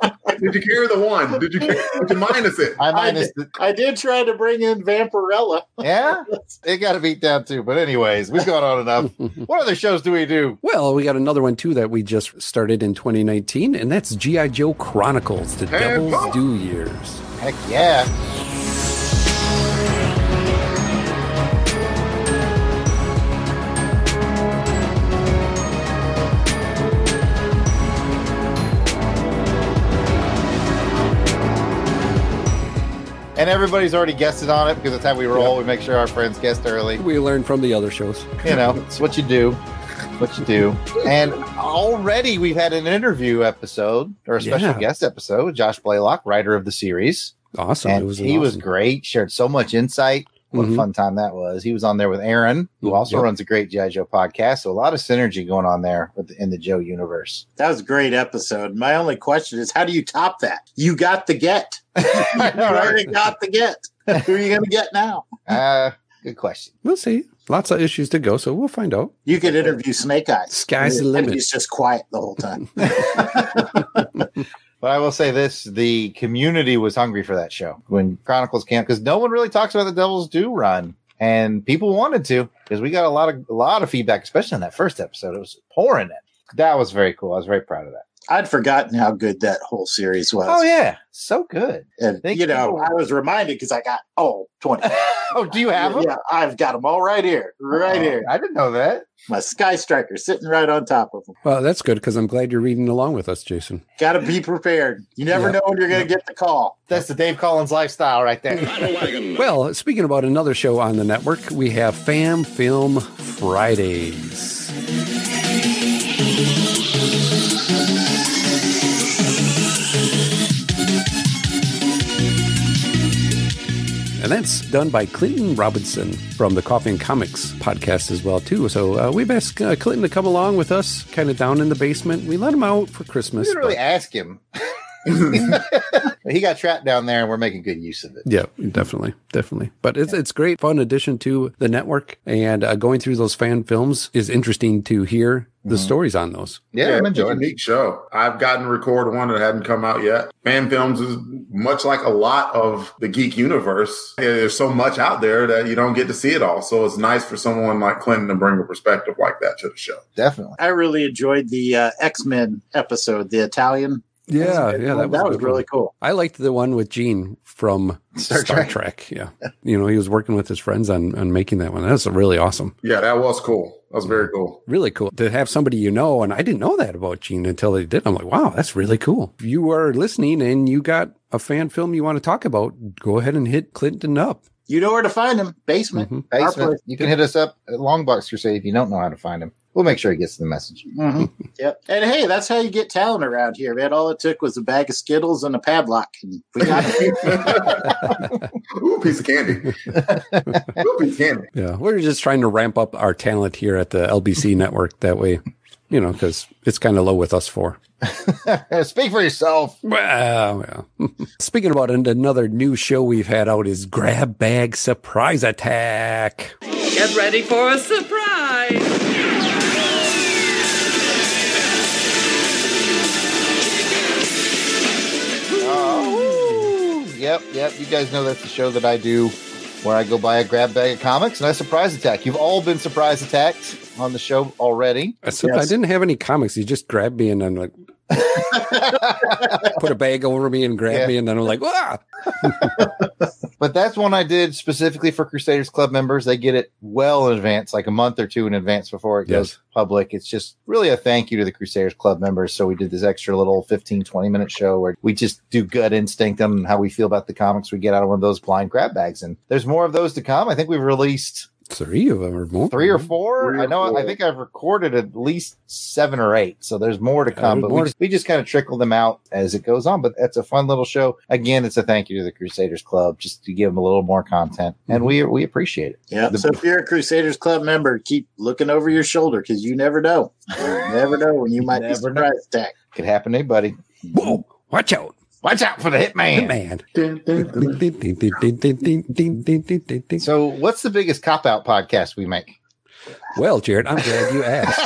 [SPEAKER 3] Did you carry the one? Did you, carry, did you minus it?
[SPEAKER 2] I minus. The,
[SPEAKER 4] I did try to bring in Vampirella.
[SPEAKER 2] yeah, it got to beat down too. But anyways, we've gone on enough. What other shows do we do?
[SPEAKER 1] Well, we got another one too that we just started in 2019, and that's GI Joe Chronicles: The
[SPEAKER 3] Hey,
[SPEAKER 1] Devil's
[SPEAKER 3] Bo.
[SPEAKER 1] Due Years.
[SPEAKER 2] Heck yeah! And everybody's already guested on it because that's how we roll. We make sure our friends guessed early.
[SPEAKER 1] We learn from the other shows.
[SPEAKER 2] You know, it's what you do. What you do. And already we've had an interview episode or a special
[SPEAKER 1] Yeah.
[SPEAKER 2] guest episode with Josh Blaylock, writer of the series.
[SPEAKER 1] Awesome.
[SPEAKER 2] and
[SPEAKER 1] was
[SPEAKER 2] he was great. Shared so much insight. What
[SPEAKER 1] Mhm.
[SPEAKER 2] a fun time that was. He was on there with Aaron, who also
[SPEAKER 1] Yep.
[SPEAKER 2] runs a great GI Joe podcast. So a lot of synergy going on there with in the Joe universe.
[SPEAKER 4] That was a great episode. My only question is, how do you top that? You got the get. You already got the get. Who are you going to get now?
[SPEAKER 2] Uh, good question.
[SPEAKER 1] We'll see. Lots of issues to go, so we'll find out.
[SPEAKER 4] You could interview Snake Eyes.
[SPEAKER 1] Sky's the limit.
[SPEAKER 4] He's just quiet the whole time.
[SPEAKER 2] But I will say this: the community was hungry for that show when Chronicles came because no one really talks about the Devil's Due run, and people wanted to because we got a lot of a lot of feedback, especially on that first episode. It was pouring it. That was very cool. I was very proud of that.
[SPEAKER 4] I'd forgotten how good that whole series was.
[SPEAKER 2] Oh yeah, so good.
[SPEAKER 4] And,
[SPEAKER 2] Thank
[SPEAKER 4] you know,
[SPEAKER 2] you.
[SPEAKER 4] I was reminded because I got all 20.
[SPEAKER 2] oh, do you have them?
[SPEAKER 4] Yeah, I've got them all right here. Right
[SPEAKER 2] Oh,
[SPEAKER 4] here.
[SPEAKER 2] I didn't know that.
[SPEAKER 4] My Sky Striker sitting right on top of them.
[SPEAKER 1] Well, that's good because I'm glad you're reading along with us, Jason.
[SPEAKER 4] Got to be prepared. You never
[SPEAKER 1] Yep.
[SPEAKER 4] know when you're going to get the call.
[SPEAKER 2] That's the Dave Collins lifestyle right there.
[SPEAKER 1] Well, speaking about another show on the network, we have Fan Film Fridays. And that's done by Clinton Robinson from the Coffee and Comics podcast as well too. So uh, we've asked uh, Clinton to come along with us, kind of down in the basement. We let him out for
[SPEAKER 2] We
[SPEAKER 1] Christmas.
[SPEAKER 2] didn't really
[SPEAKER 1] but-
[SPEAKER 2] ask him. he got trapped down there, and we're making good use of it.
[SPEAKER 1] Yeah, definitely, definitely. But it's it's great fun addition to the network, and uh, going through those fan films is interesting to hear the
[SPEAKER 2] Mhm.
[SPEAKER 1] stories on those.
[SPEAKER 2] Yeah, I'm
[SPEAKER 3] it's a
[SPEAKER 2] enjoying it.
[SPEAKER 3] unique show. I've gotten to record one that hadn't come out yet. Fan films is much like a lot of the geek universe. There's so much out there that you don't get to see it all. So it's nice for someone like Clinton to bring a perspective like that to the show.
[SPEAKER 2] Definitely.
[SPEAKER 4] I really enjoyed the uh, X Men episode, the Italian.
[SPEAKER 1] Yeah, yeah, that was,
[SPEAKER 4] that was really cool.
[SPEAKER 1] I liked the one with Gene from
[SPEAKER 2] Star
[SPEAKER 1] Star,
[SPEAKER 2] Trek.
[SPEAKER 1] Trek. Yeah, you know, he was working with his friends on on making that one. That's really awesome,
[SPEAKER 3] Yeah, that was cool. That was very cool.
[SPEAKER 1] really cool to have somebody you know. And I didn't know that about Gene until they did. I'm like, wow, that's really cool. If you are listening and you got a fan film you want to talk about, go ahead and hit Clinton up.
[SPEAKER 4] You know where to find him. Basement.
[SPEAKER 1] Mhm.
[SPEAKER 2] Basement. You can hit us up at Longbox Crusade if you don't know how to find him. We'll make sure he gets the message.
[SPEAKER 4] Mhm. Yep. And hey, that's how you get talent around here, man. All it took was a bag of Skittles and a padlock, and we got it.
[SPEAKER 3] Ooh, piece of candy. Ooh, piece of candy.
[SPEAKER 1] Yeah, we're just trying to ramp up our talent here at the LBC network. That way, you know, because it's kind of low with us four.
[SPEAKER 2] Speak for yourself.
[SPEAKER 1] Well, yeah. Speaking about another new show we've had out is Grab Bag Surprise Attack.
[SPEAKER 7] Get ready for a surprise!
[SPEAKER 2] Oh, yep, yep. You guys know that's the show that I do where I go buy a grab bag of comics and I surprise attack. You've all been surprise attacked on the show already.
[SPEAKER 1] I
[SPEAKER 4] Yes.
[SPEAKER 1] didn't have any comics. You just grabbed me and I'm like, put a bag over me and grab
[SPEAKER 2] Yeah.
[SPEAKER 1] me, and then I'm like, ah.
[SPEAKER 2] But that's one I did specifically for Crusaders Club members. They get it well in advance, like a month or two in advance before it goes public. It's just really a thank you to the Crusaders Club members. So we did this extra little 15, 20 minute show where we just do gut instinct on how we feel about the comics we get out of one of those blind grab bags. And there's more of those to come. I think we've released
[SPEAKER 1] Three of them or more.
[SPEAKER 2] three or four.
[SPEAKER 3] Three or
[SPEAKER 2] I know. I think I've recorded at least seven or eight. So there's more to uh,
[SPEAKER 1] come.
[SPEAKER 2] but
[SPEAKER 1] more
[SPEAKER 2] we just, we just kind of trickle them out as it goes on. But that's a fun little show. Again, it's a thank you to the Crusaders Club just to give them a little more content, and mm-hmm. we we appreciate it.
[SPEAKER 4] Yeah.
[SPEAKER 2] The-
[SPEAKER 4] So if you're a Crusaders Club member, keep looking over your shoulder because you never know. You never know when you might be
[SPEAKER 2] Never know.
[SPEAKER 4] surprise.
[SPEAKER 2] Could happen to anybody.
[SPEAKER 1] Whoa! Watch out,
[SPEAKER 2] Watch out for the hitman.
[SPEAKER 1] Hitman.
[SPEAKER 2] so, what's the biggest cop out podcast we make?
[SPEAKER 1] Well, Jared, I'm glad you asked.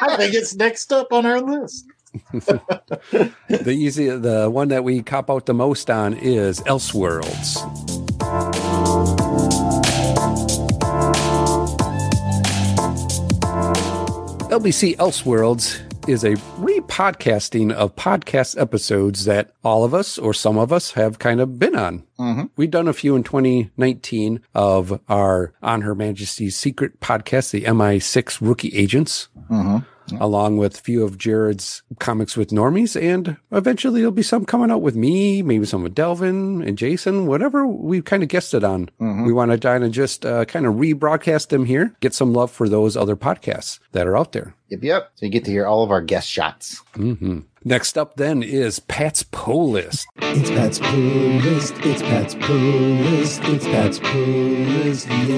[SPEAKER 4] I think it's next up on our list.
[SPEAKER 1] the easy, the one that we cop out the most on is Elseworlds. LBC Elseworlds is a repodcasting of podcast episodes that all of us or some of us have kind of been on.
[SPEAKER 2] Mhm.
[SPEAKER 1] We've done a few in 2019 of our On Her Majesty's Secret podcast, the MI6 Rookie Agents
[SPEAKER 2] Mhm.
[SPEAKER 1] Along with a few of Jared's comics with normies, and eventually there'll be some coming out with me, maybe some with Delvin and Jason, whatever we kind of guessed it on. We want to kind of just uh, kind of rebroadcast them here, get some love for those other podcasts that are out there.
[SPEAKER 2] Yep, yep. So you get to hear all of our guest shots.
[SPEAKER 1] hmm Next up, then, is Pat's Pull List.
[SPEAKER 8] It's Pat's Pool List. It's Pat's Pool List. It's Pat's Pool List. Yeah.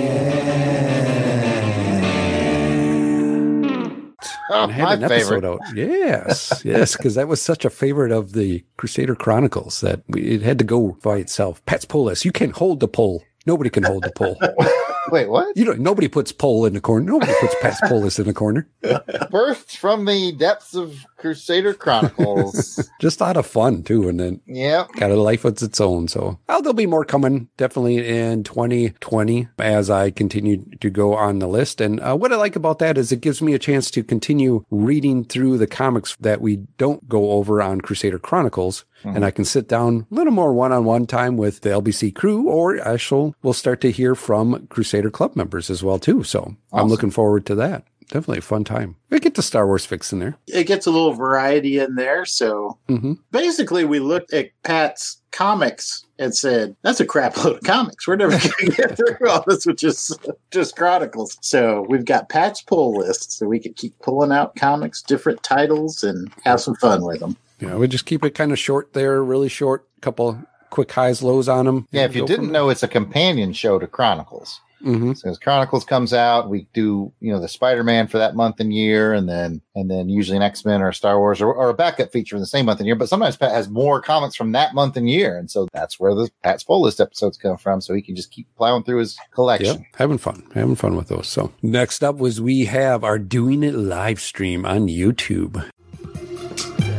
[SPEAKER 2] Oh,
[SPEAKER 1] And had an episode
[SPEAKER 2] favorite.
[SPEAKER 1] out. Yes, yes, because that was such a favorite of the Crusader Chronicles that we, it had to go by itself. Pat's Pull List. You can't hold the pole. Nobody can hold the poll.
[SPEAKER 2] Wait, what?
[SPEAKER 1] You know, nobody puts poll in the corner. Nobody puts Pat's Pull List in the corner.
[SPEAKER 2] Birthed from the depths of Crusader Chronicles.
[SPEAKER 1] Just out of fun too, and then
[SPEAKER 2] yeah,
[SPEAKER 1] got a life of its own. So oh, there'll be more coming definitely in 2020 as I continue to go on the list. And uh, what I like about that is it gives me a chance to continue reading through the comics that we don't go over on Crusader Chronicles. And I can sit down a little more one-on-one time with the LBC crew, or actually we'll start to hear from Crusader Club members as well too. So I'm looking forward to that. Definitely a fun time. We get the Star Wars fix in there.
[SPEAKER 4] It gets a little variety in there. So
[SPEAKER 1] hmm
[SPEAKER 4] basically, we looked at Pat's comics and said, "That's a crap load of comics. We're never going to get through all this, which is just Chronicles." So we've got Pat's pull list, so we can keep pulling out comics, different titles, and have some fun with them.
[SPEAKER 1] Yeah, we just keep it kind of short there, really short. Couple quick highs, lows on them.
[SPEAKER 2] Yeah, if you didn't know, it's a companion show to Chronicles.
[SPEAKER 1] hmm
[SPEAKER 2] So as Chronicles comes out, we do you know the Spider Man for that month and year, and then and then usually an X Men or a Star Wars or, or a backup feature in the same month and year. But sometimes Pat has more comics from that month and year, and so that's where the Pat's Pull List episodes come from. So he can just keep plowing through his
[SPEAKER 1] Yep,
[SPEAKER 2] collection.
[SPEAKER 1] having fun, having fun with those. So next up was we have our doing it live stream on YouTube.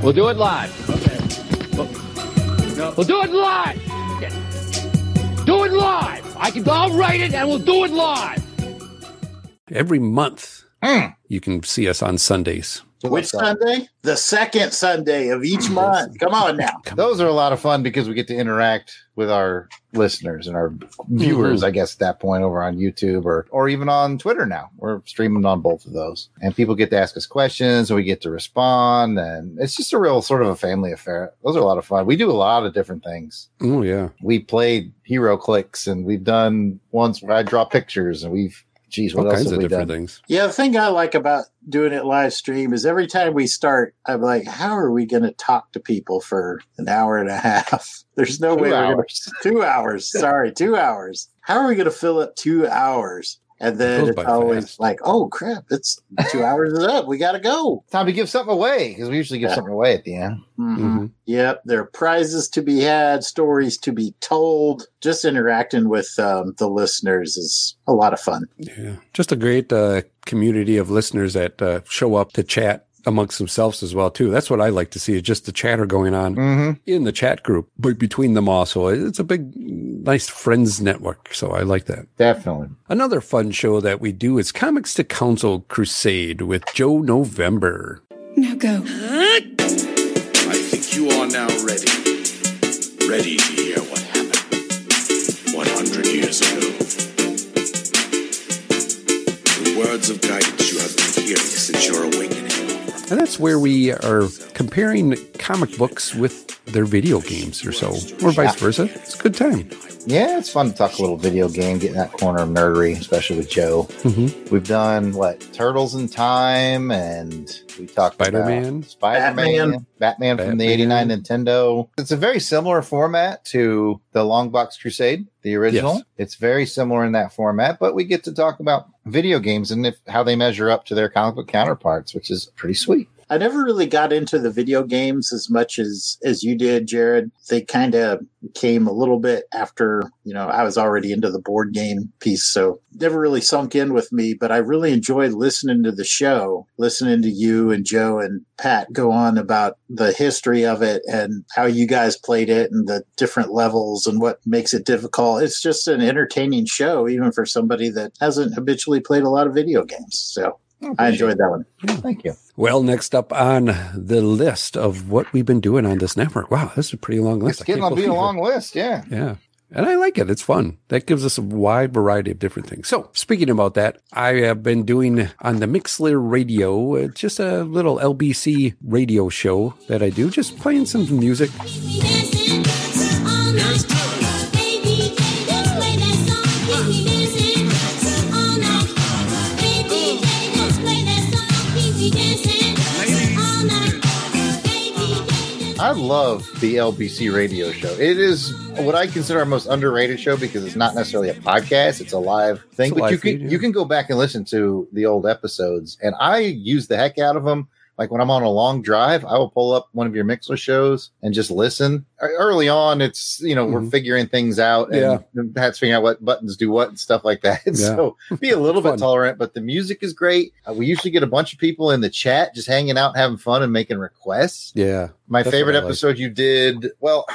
[SPEAKER 9] We'll do it live. Okay. We'll do it live. Okay. Do it live. I can. I'll write it, and we'll do it live.
[SPEAKER 1] Every month,
[SPEAKER 2] Hmm.
[SPEAKER 1] you can see us on Sundays.
[SPEAKER 4] Which Sunday? The second Sunday of each month. Come on now.
[SPEAKER 2] Those are a lot of fun because we get to interact with our listeners and our viewers, I guess, at that point over on YouTube or, or even on Twitter now. We're streaming on both of those. And people get to ask us questions and we get to respond. And it's just a real sort of a family affair. Those are a lot of fun. We do a lot of different things.
[SPEAKER 1] Oh yeah,
[SPEAKER 2] We played HeroClix and we've done ones where I draw pictures and we've, geez, what
[SPEAKER 1] all
[SPEAKER 2] else
[SPEAKER 1] kinds
[SPEAKER 2] have
[SPEAKER 1] of
[SPEAKER 2] we
[SPEAKER 1] different
[SPEAKER 2] done?
[SPEAKER 1] things.
[SPEAKER 4] Yeah, the thing I like about doing it live stream is every time we start, I'm like, how are we going to talk to people for an hour and a half? There's no
[SPEAKER 2] Two
[SPEAKER 4] way we're going
[SPEAKER 2] hours.
[SPEAKER 4] to. Two hours. Sorry, two hours. How are we going to fill up two hours? And then
[SPEAKER 1] Goes
[SPEAKER 4] it's always
[SPEAKER 1] fast.
[SPEAKER 4] like, oh crap, it's two hours is up. We got to go.
[SPEAKER 2] Time to give something away because we usually give
[SPEAKER 4] Yeah.
[SPEAKER 2] something away at the end.
[SPEAKER 1] Mhm.
[SPEAKER 4] Yep, there are prizes to be had, stories to be told. Just interacting with um, the listeners is a lot of fun.
[SPEAKER 1] Yeah, just a great uh, community of listeners that uh, show up to chat amongst themselves as well too. That's what I like to see is just the chatter going on
[SPEAKER 2] Mm-hmm.
[SPEAKER 1] in the chat group, but between them all. So it's a big, nice friends network. So I like that.
[SPEAKER 2] Definitely.
[SPEAKER 1] Another fun show that we do is Comics to Console Crusade with Joe November.
[SPEAKER 10] Now go.
[SPEAKER 6] I think you are
[SPEAKER 10] now ready. Ready to hear what happened 100 years ago. The words of guidance you have been hearing since your awakening.
[SPEAKER 1] And that's where we are comparing comic books with their video games or so, or vice versa. It's a good time.
[SPEAKER 2] Yeah, it's fun to talk a little video game, get in that corner of nerdery, especially with Joe.
[SPEAKER 1] Mhm.
[SPEAKER 2] We've done what Turtles in Time, and we talked
[SPEAKER 1] Spider-Man.
[SPEAKER 2] about Spider-Man,
[SPEAKER 4] Batman.
[SPEAKER 2] Batman, from the '89 Nintendo. It's a very similar format to the Long Box Crusade, the original.
[SPEAKER 1] Yes.
[SPEAKER 2] It's very similar in that format, but we get to talk about video games and if, how they measure up to their comic book counterparts, which is pretty sweet.
[SPEAKER 4] I never really got into the video games as much as as you did, Jared. They kind of came a little bit after, you know, I was already into the board game piece, so never really sunk in with me, but I really enjoyed listening to the show, listening to you and Joe and Pat go on about the history of it and how you guys played it and the different levels and what makes it difficult. It's just an entertaining show even for somebody that hasn't habitually played a lot of video games. So I enjoyed that one.
[SPEAKER 2] Thank you.
[SPEAKER 1] Well, next up on the list of what we've been doing on this network. Wow, this is a pretty long list.
[SPEAKER 2] It's getting to be a
[SPEAKER 1] believe it.
[SPEAKER 2] long list, yeah.
[SPEAKER 1] Yeah. And I like it. It's fun. That gives us a wide variety of different things. So, speaking about that, I have been doing on the Mixlr radio, uh, just a little LBC radio show that I do, just playing some music.
[SPEAKER 2] Love the LBC radio show. It is what I consider our most underrated show because it's not necessarily a podcast; it's a live thing.
[SPEAKER 1] A
[SPEAKER 2] but
[SPEAKER 1] live
[SPEAKER 2] you can
[SPEAKER 1] feed, yeah.
[SPEAKER 2] you can go back and listen to the old episodes, and I use the heck out of them. Like when I'm on a long drive, I will pull up one of your Mixlr shows and just listen. Early on, it's you know we're
[SPEAKER 1] Mhm.
[SPEAKER 2] figuring things out, and Pat's figuring out what buttons do what and stuff like that. So be a little bit tolerant, but the music is great. Uh, we usually get a bunch of people in the chat just hanging out, having fun, and making requests.
[SPEAKER 1] Yeah.
[SPEAKER 2] My
[SPEAKER 1] That's
[SPEAKER 2] favorite
[SPEAKER 1] like.
[SPEAKER 2] episode you did, well,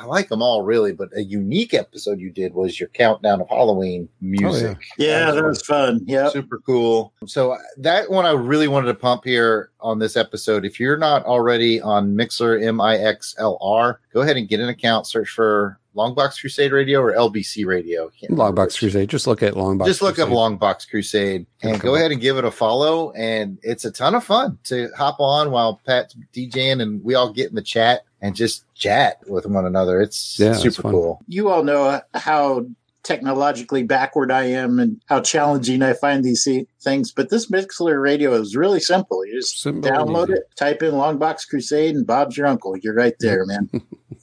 [SPEAKER 2] I like them all really, but a unique episode you did was your countdown of Halloween music.
[SPEAKER 4] Yeah, that was fun. Yeah.
[SPEAKER 2] Super cool. So uh, that one I really wanted to pump here on this episode. If you're not already on Mixlr M I X L R, go ahead and get an account, search for Longbox Crusade Radio or LBC Radio. Can't
[SPEAKER 1] Longbox. Crusade. Just look at Longbox
[SPEAKER 2] Just look up
[SPEAKER 1] Crusade.
[SPEAKER 2] Longbox Crusade and
[SPEAKER 1] It'll
[SPEAKER 2] go ahead and give it a follow. And it's a ton of fun to hop on while Pat's DJing and we all get in the chat and just chat with one another. It's
[SPEAKER 1] Yeah,
[SPEAKER 2] super
[SPEAKER 1] fun.
[SPEAKER 2] cool.
[SPEAKER 4] you all know uh, how technologically backward I am and how challenging I find these se- things. But this Mixlr radio is really simple. You just
[SPEAKER 1] Simple
[SPEAKER 4] download
[SPEAKER 1] easy.
[SPEAKER 4] it, type in Longbox Crusade, and Bob's your uncle. You're right there, man.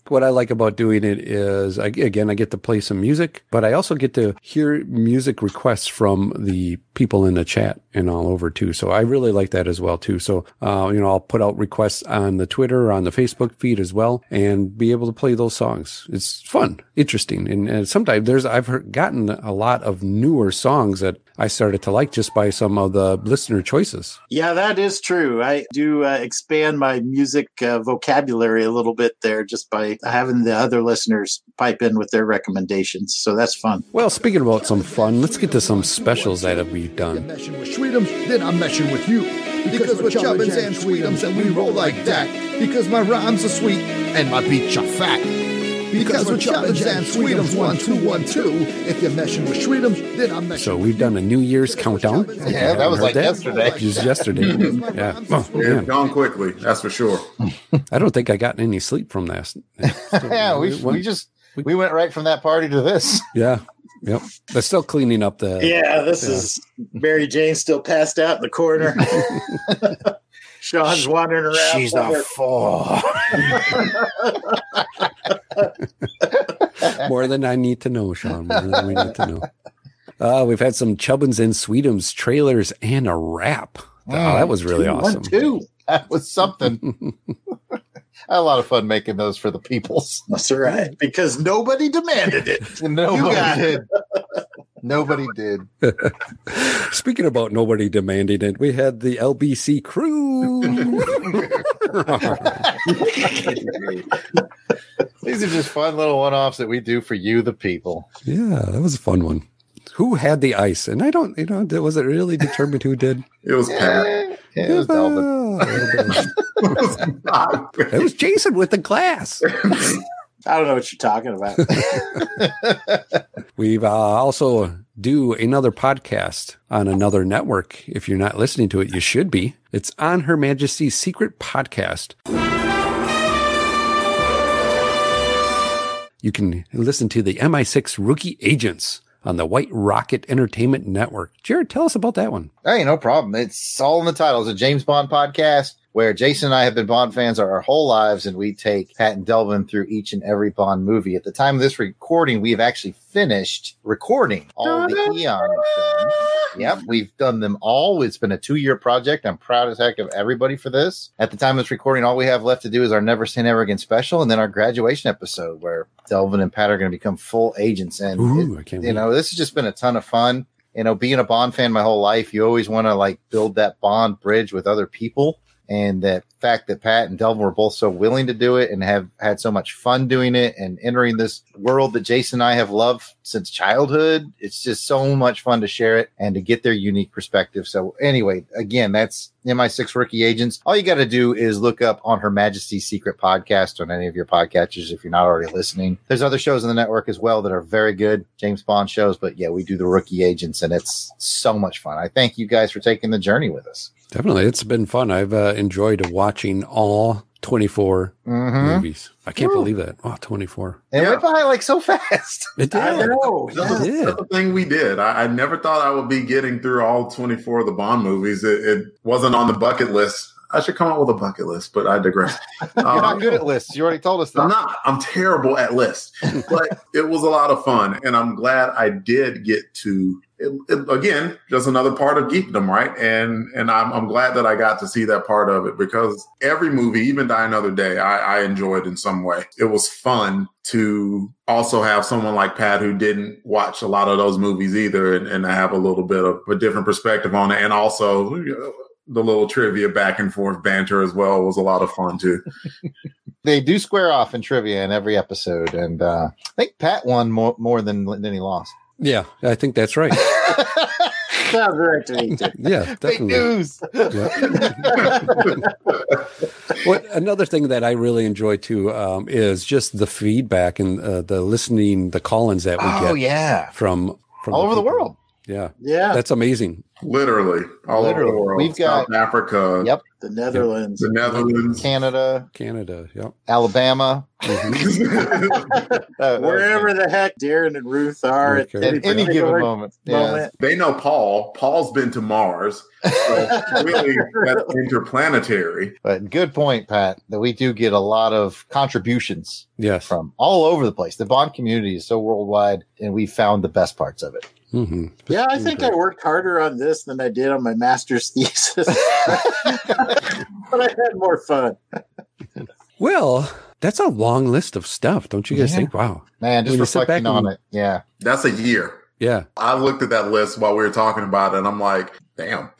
[SPEAKER 1] What I like about doing it is, I, again, I get to play some music, but I also get to hear music requests from the people in the chat and all over too. So I really like that as well too. So, uh, you know, I'll put out requests on the Twitter, or on the Facebook feed as well, and be able to play those songs. It's fun, interesting, and, and sometimes there's I've heard, gotten a lot of newer songs that I started to like just by some of the listener choices.
[SPEAKER 4] Yeah, that is true. I do uh, expand my music uh, vocabulary a little bit there just by having the other listeners pipe in with their recommendations. So that's fun.
[SPEAKER 1] Well, speaking about some fun, let's get to some specials that we've done.
[SPEAKER 11] meshing with Sweetums, then I'm meshing with you. Because we're chubbins and Sweetums and we roll like that. Because my rhymes are sweet and my beats are fat. Because we're chubbins and Sweetums, one, two, one, two. If you're meshing with Sweetums, then I'm meshing
[SPEAKER 1] So we've done a New Year's countdown. If
[SPEAKER 2] Yeah, that was
[SPEAKER 1] heard
[SPEAKER 2] like yesterday.
[SPEAKER 1] Just yesterday. yeah. Oh,
[SPEAKER 3] It's
[SPEAKER 1] man.
[SPEAKER 3] gone quickly, that's for sure.
[SPEAKER 1] I don't think I got any sleep from that.
[SPEAKER 2] yeah, we, we just we went right from that party to this.
[SPEAKER 1] Yeah. Yep. They're still cleaning up the.
[SPEAKER 4] Yeah, this is Mary Jane still passed out in the corner. Sean's wandering around.
[SPEAKER 2] She's a four.
[SPEAKER 1] More than I need to know, Sean. More than we need to know. Uh, we've had some Chubbins and Sweetums trailers and a rap. Oh, that was really
[SPEAKER 2] Two, one,
[SPEAKER 1] awesome.
[SPEAKER 2] two. That was something. I had a lot of fun making those for the peoples.
[SPEAKER 4] That's all right. Because nobody demanded it.
[SPEAKER 2] Nobody
[SPEAKER 4] got
[SPEAKER 2] did. Nobody did.
[SPEAKER 1] Speaking about nobody demanding it, we had the LBC crew.
[SPEAKER 2] These are just fun little one-offs that we do for you, the people.
[SPEAKER 1] yeah, that was a fun one. Who had the ice? And I don't, you know, was it really determined who did?
[SPEAKER 3] It was Pat.
[SPEAKER 2] It was Delvin.
[SPEAKER 1] It was Jason with the glass.
[SPEAKER 4] I don't know what you're talking about.
[SPEAKER 1] We've uh, also do another podcast on another network. If you're not listening to it, you should be. It's on Her Majesty's Secret Podcast. You can listen to the MI6 Rookie Agents on the White Rocket Entertainment Network. Jared, tell us about that one.
[SPEAKER 2] Hey, no problem. It's all in the title. It's a James Bond podcast where Jason and I have been Bond fans our whole lives, and we take Pat and Delvin through each and every Bond movie. At the time of this recording, we have actually finished recording all the Eon films. Yep, we've done them all. It's been a two year project. I'm proud as heck of everybody for this. At the time of this recording, all we have left to do is our Never Say Never Again special, and then our graduation episode where Delvin and Pat are going to become full agents. And
[SPEAKER 1] Ooh,
[SPEAKER 2] it-
[SPEAKER 1] I can't
[SPEAKER 2] you
[SPEAKER 1] wait.
[SPEAKER 2] know, this has just been a ton of fun. You know, being a Bond fan my whole life, you always want to like build that Bond bridge with other people. And that fact that Pat and Delvin were both so willing to do it and have had so much fun doing it and entering this world that Jason and I have loved since childhood. It's just so much fun to share it and to get their unique perspective. So anyway, again, that's MI6 Rookie Agents. All you got to do is look up on Her Majesty's Secret podcast on any of your podcatchers if you're not already listening. There's other shows on the network as well that are very good, James Bond shows. But yeah, we do the Rookie Agents and it's so much fun. I thank you guys for taking the journey with us.
[SPEAKER 1] Definitely. It's been fun. I've uh, enjoyed watching all 24
[SPEAKER 2] Mhm.
[SPEAKER 1] movies. I can't believe that. Wow, 24.
[SPEAKER 2] And it went by like so fast.
[SPEAKER 1] It did.
[SPEAKER 4] I know.
[SPEAKER 1] It did.
[SPEAKER 3] That's the thing we did. I, I never thought I would be getting through all 24 of the Bond movies. It, it wasn't on the bucket list. I should come up with a bucket list, but I digress.
[SPEAKER 2] You're not
[SPEAKER 3] Um,
[SPEAKER 2] good at lists. You already told us that.
[SPEAKER 3] I'm not. I'm terrible at lists, but it was a lot of fun, and I'm glad I did get to. It, it- again, just another part of geekdom, right? And and I'm I'm glad that I got to see that part of it because every movie, even Die Another Day, I, I enjoyed in some way. It was fun to also have someone like Pat who didn't watch a lot of those movies either, and, and have a little bit of a different perspective on it, and also. you know, the little trivia back and forth banter as well was a lot of fun too.
[SPEAKER 2] They do square off in trivia in every episode, and uh, I think Pat won more more than than he lost.
[SPEAKER 1] Yeah, I think that's right.
[SPEAKER 4] Sounds right to me. too.
[SPEAKER 1] Yeah,
[SPEAKER 2] Big
[SPEAKER 1] definitely.
[SPEAKER 2] news.
[SPEAKER 1] What another thing that I really enjoy too um, is just the feedback and uh, the listening, the call-ins that we get.
[SPEAKER 2] oh
[SPEAKER 1] get
[SPEAKER 2] yeah,
[SPEAKER 1] from from
[SPEAKER 2] all over the world.
[SPEAKER 1] Yeah,
[SPEAKER 4] Yeah.
[SPEAKER 1] that's amazing.
[SPEAKER 3] Literally, all
[SPEAKER 2] Literally.
[SPEAKER 3] over the world.
[SPEAKER 2] We've got-
[SPEAKER 3] South Africa,
[SPEAKER 2] Yep,
[SPEAKER 4] The Netherlands.
[SPEAKER 3] the Netherlands,
[SPEAKER 2] Canada,
[SPEAKER 1] Canada. Yep.
[SPEAKER 2] Alabama, Uh,
[SPEAKER 4] Wherever the heck Darren and Ruth are at
[SPEAKER 1] Okay.
[SPEAKER 2] at any given
[SPEAKER 4] particular
[SPEAKER 2] moment. Yeah.
[SPEAKER 3] they know Paul. Paul's been to Mars. So really, that's interplanetary.
[SPEAKER 2] But good point, Pat. That we do get a lot of contributions
[SPEAKER 1] Yes.
[SPEAKER 2] from all over the place. The Bond community is so worldwide, and we found the best parts of it.
[SPEAKER 1] Hmm
[SPEAKER 4] Yeah, I think I worked harder on this than I did on my master's thesis. but I had more fun.
[SPEAKER 1] Well, that's a long list of stuff, don't you guys
[SPEAKER 2] Yeah.
[SPEAKER 1] think? Wow.
[SPEAKER 2] Man, just
[SPEAKER 1] When
[SPEAKER 2] reflecting
[SPEAKER 1] back
[SPEAKER 2] on
[SPEAKER 1] and-
[SPEAKER 2] it. Yeah.
[SPEAKER 3] That's a year.
[SPEAKER 1] Yeah.
[SPEAKER 3] I looked at that list while we were talking about it, and I'm like, damn,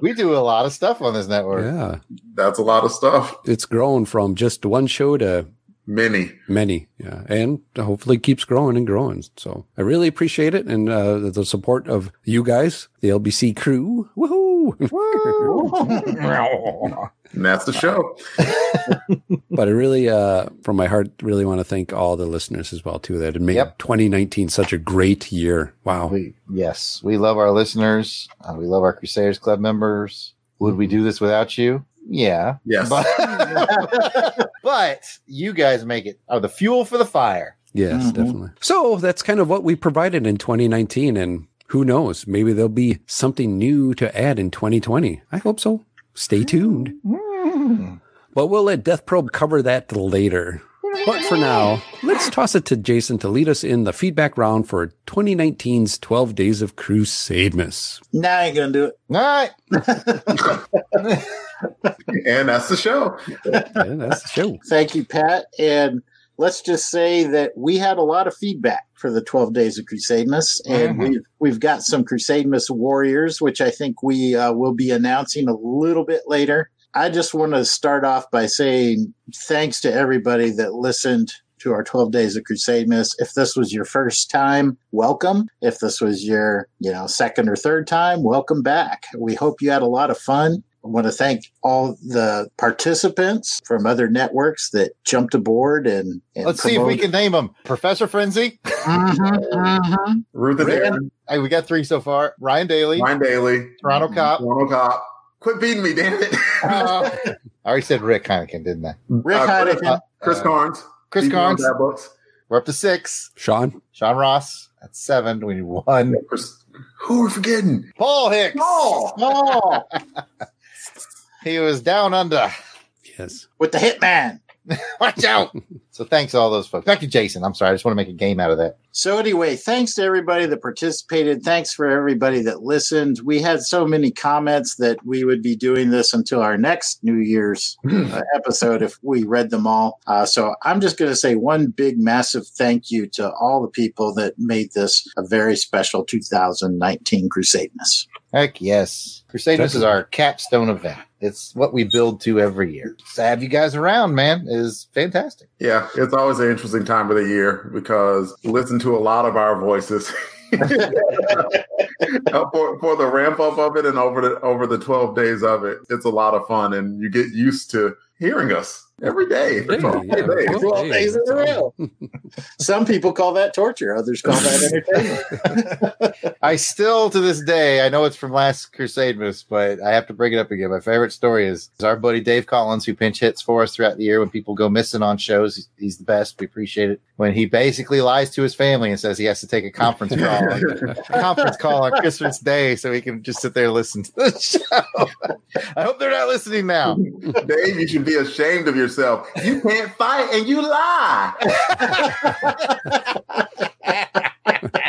[SPEAKER 2] we do a lot of stuff on this network.
[SPEAKER 1] Yeah.
[SPEAKER 3] that's a lot of stuff.
[SPEAKER 1] It's grown from just one show to
[SPEAKER 3] Many.
[SPEAKER 1] many. Yeah. And hopefully keeps growing and growing. So I really appreciate it and uh, the support of you guys, the LBC crew. Woohoo.
[SPEAKER 3] And that's the show.
[SPEAKER 1] but I really, uh, from my heart, really want to thank all the listeners as well, too, that had made
[SPEAKER 2] Yep.
[SPEAKER 1] 2019 such a great year. Wow.
[SPEAKER 2] We yes, we love our listeners. Uh, we love our Crusaders Club members. Would we do this without you? Yeah.
[SPEAKER 3] Yes.
[SPEAKER 2] But, but you guys make it are the fuel for the fire.
[SPEAKER 1] Yes,
[SPEAKER 2] Mhm.
[SPEAKER 1] definitely. So that's kind of what we provided in 2019. And who knows? Maybe there'll be something new to add in 2020. I hope so. Stay tuned. But we'll let Death Probe cover that later. But for now, let's toss it to Jason to lead us in the feedback round for 2019's 12 Days of Crusademas.
[SPEAKER 4] Nah, I ain't gonna do it.
[SPEAKER 2] All right.
[SPEAKER 3] and that's the show.
[SPEAKER 1] Yeah, that's the show.
[SPEAKER 4] Thank you, Pat. And let's just say that we had a lot of feedback for the 12 Days of Crusademas, and
[SPEAKER 2] Mhm.
[SPEAKER 4] we've we've got some Crusademas warriors, which I think we uh, will be announcing a little bit later. I just want to start off by saying thanks to everybody that listened to our 12 Days of Crusademas. If this was your first time, welcome. If this was your, you know, second or third time, welcome back. We hope you had a lot of fun. I want to thank all the participants from other networks that jumped aboard and, and
[SPEAKER 2] Let's see if we can name them. Professor Frenzy.
[SPEAKER 3] Ruth and
[SPEAKER 2] Ryan-
[SPEAKER 3] Aaron,
[SPEAKER 2] Hey, we got three so far. Ryan Daly.
[SPEAKER 3] Ryan Daly,
[SPEAKER 2] Toronto Cop.
[SPEAKER 3] Toronto Cop. Quit beating me, damn it.
[SPEAKER 2] Uh, I already said Rick Heineken, didn't I?
[SPEAKER 4] Rick
[SPEAKER 3] Uh, Chris,
[SPEAKER 4] Heineken.
[SPEAKER 3] Chris
[SPEAKER 2] Uh,
[SPEAKER 3] Carnes.
[SPEAKER 2] Chris Carnes.
[SPEAKER 3] Books.
[SPEAKER 2] We're up to six.
[SPEAKER 1] Sean.
[SPEAKER 2] Sean Ross. That's seven. We need one.
[SPEAKER 3] Chris- Who are we forgetting?
[SPEAKER 2] Paul Hicks.
[SPEAKER 4] Oh,
[SPEAKER 2] He was down under.
[SPEAKER 1] Yes.
[SPEAKER 4] with the Hitman.
[SPEAKER 2] Watch out. so thanks to all those folks. Back to Jason. I'm sorry. I just want to make a game out of that.
[SPEAKER 4] So anyway, thanks to everybody that participated. Thanks for everybody that listened. We had so many comments that we would be doing this until our next New Year's uh, episode if we read them all. Uh, so I'm just going to say one big, massive thank you to all the people that made this a very special 2019 Crusademas.
[SPEAKER 2] Heck yes. Crusaders is our capstone event. It's what we build to every year. To have you guys around, man, is fantastic.
[SPEAKER 3] Yeah, it's always an interesting time of the year because listen to a lot of our voices. Uh, for, for the ramp up of it and over the over the 12 days of it it's a lot of fun and you get used to hearing us every day for
[SPEAKER 1] Yeah,
[SPEAKER 3] 12
[SPEAKER 1] yeah,
[SPEAKER 3] days.
[SPEAKER 1] well,
[SPEAKER 4] 12 days in a row. Some people call that torture. Others call that entertainment.
[SPEAKER 2] I still, to this day, I know it's from last Crusademas, but I have to bring it up again. My favorite story is, is our buddy Dave Collins, who pinch hits for us throughout the year when people go missing on shows. He's, he's the best. We appreciate it. When he basically lies to his family and says he has to take a conference call, a conference call on Christmas Day, so he can just sit there and listen to the show. I hope they're not listening now.
[SPEAKER 3] Dave, you should be ashamed of yourself. You can't fight and you lie.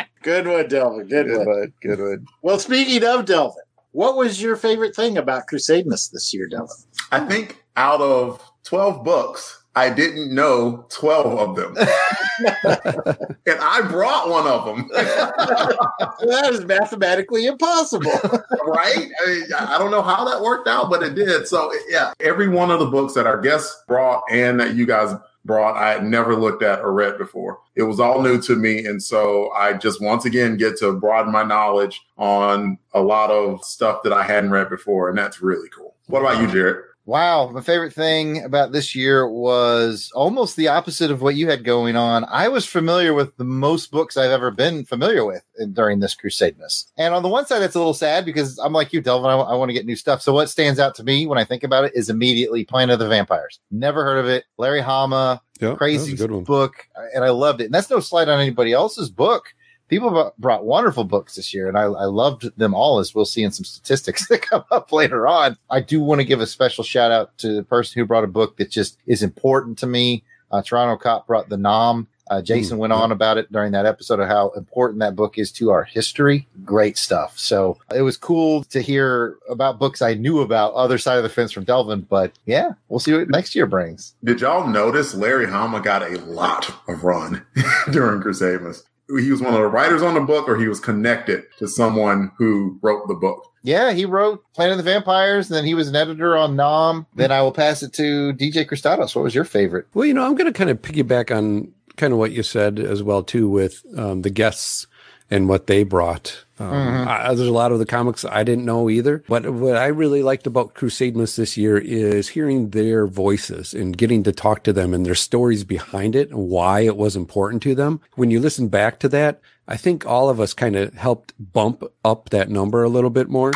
[SPEAKER 4] Good one, Delvin. Good,
[SPEAKER 2] Good
[SPEAKER 4] one.
[SPEAKER 2] one. Good one.
[SPEAKER 4] Well, speaking of Delvin, what was your favorite thing about Crusademas this year, Delvin?
[SPEAKER 3] I think out of 12 books, I didn't know 12 of them. and I brought one of them.
[SPEAKER 4] that is mathematically impossible.
[SPEAKER 3] right? I, mean, I don't know how that worked out, but it did. So, yeah, every one of the books that our guests brought and that you guys brought, I had never looked at or read before. It was all new to me. And so I just once again get to broaden my knowledge on a lot of stuff that I hadn't read before. And that's really cool. What about you, Jared?
[SPEAKER 2] Wow, my favorite thing about this year was almost the opposite of what you had going on. I was familiar with the most books I've ever been familiar with in- during this Crusademas. And on the one side, it's a little sad because I'm like you, Delvin. I, want to get new stuff. So what stands out to me when I think about it is immediately Planet of the Vampires. Never heard of it. Larry Hama,
[SPEAKER 1] Yeah,
[SPEAKER 2] crazy
[SPEAKER 1] good
[SPEAKER 2] book, and I loved it. And that's no slight on anybody else's book. People brought- brought wonderful books this year, and I, I loved them all, as we'll see in some statistics that come up later on. I do want to give a special shout out to the person who brought a book that just is important to me. Uh, Toronto Cop brought the 'Nam. Uh, Jason
[SPEAKER 1] Mm,
[SPEAKER 2] went on about it during that episode of how important that book is to our history. Great stuff. So it was cool to hear about books I knew about other side of the fence from Delvin. But yeah, we'll see what next year brings.
[SPEAKER 3] Did y'all notice Larry Hama got a lot of run during Crusaders? He was one of the writers on the book, or he was connected to someone who wrote the book.
[SPEAKER 2] Yeah, he wrote Planet of the Vampires, and then he was an editor on 'Nam. Then I will pass it to DJ Christados. What was your favorite?
[SPEAKER 1] Well, you know, I'm going to kind of piggyback on kind of what you said as well too with um, the guests and what they brought. Um,
[SPEAKER 2] Mhm.
[SPEAKER 1] I, there's a lot of the comics I didn't know either. But what I really liked about Crusademas this year is hearing their voices and getting to talk to them and their stories behind it and why it was important to them. When you listen back to that, I think all of us kind of helped bump up that number a little bit more.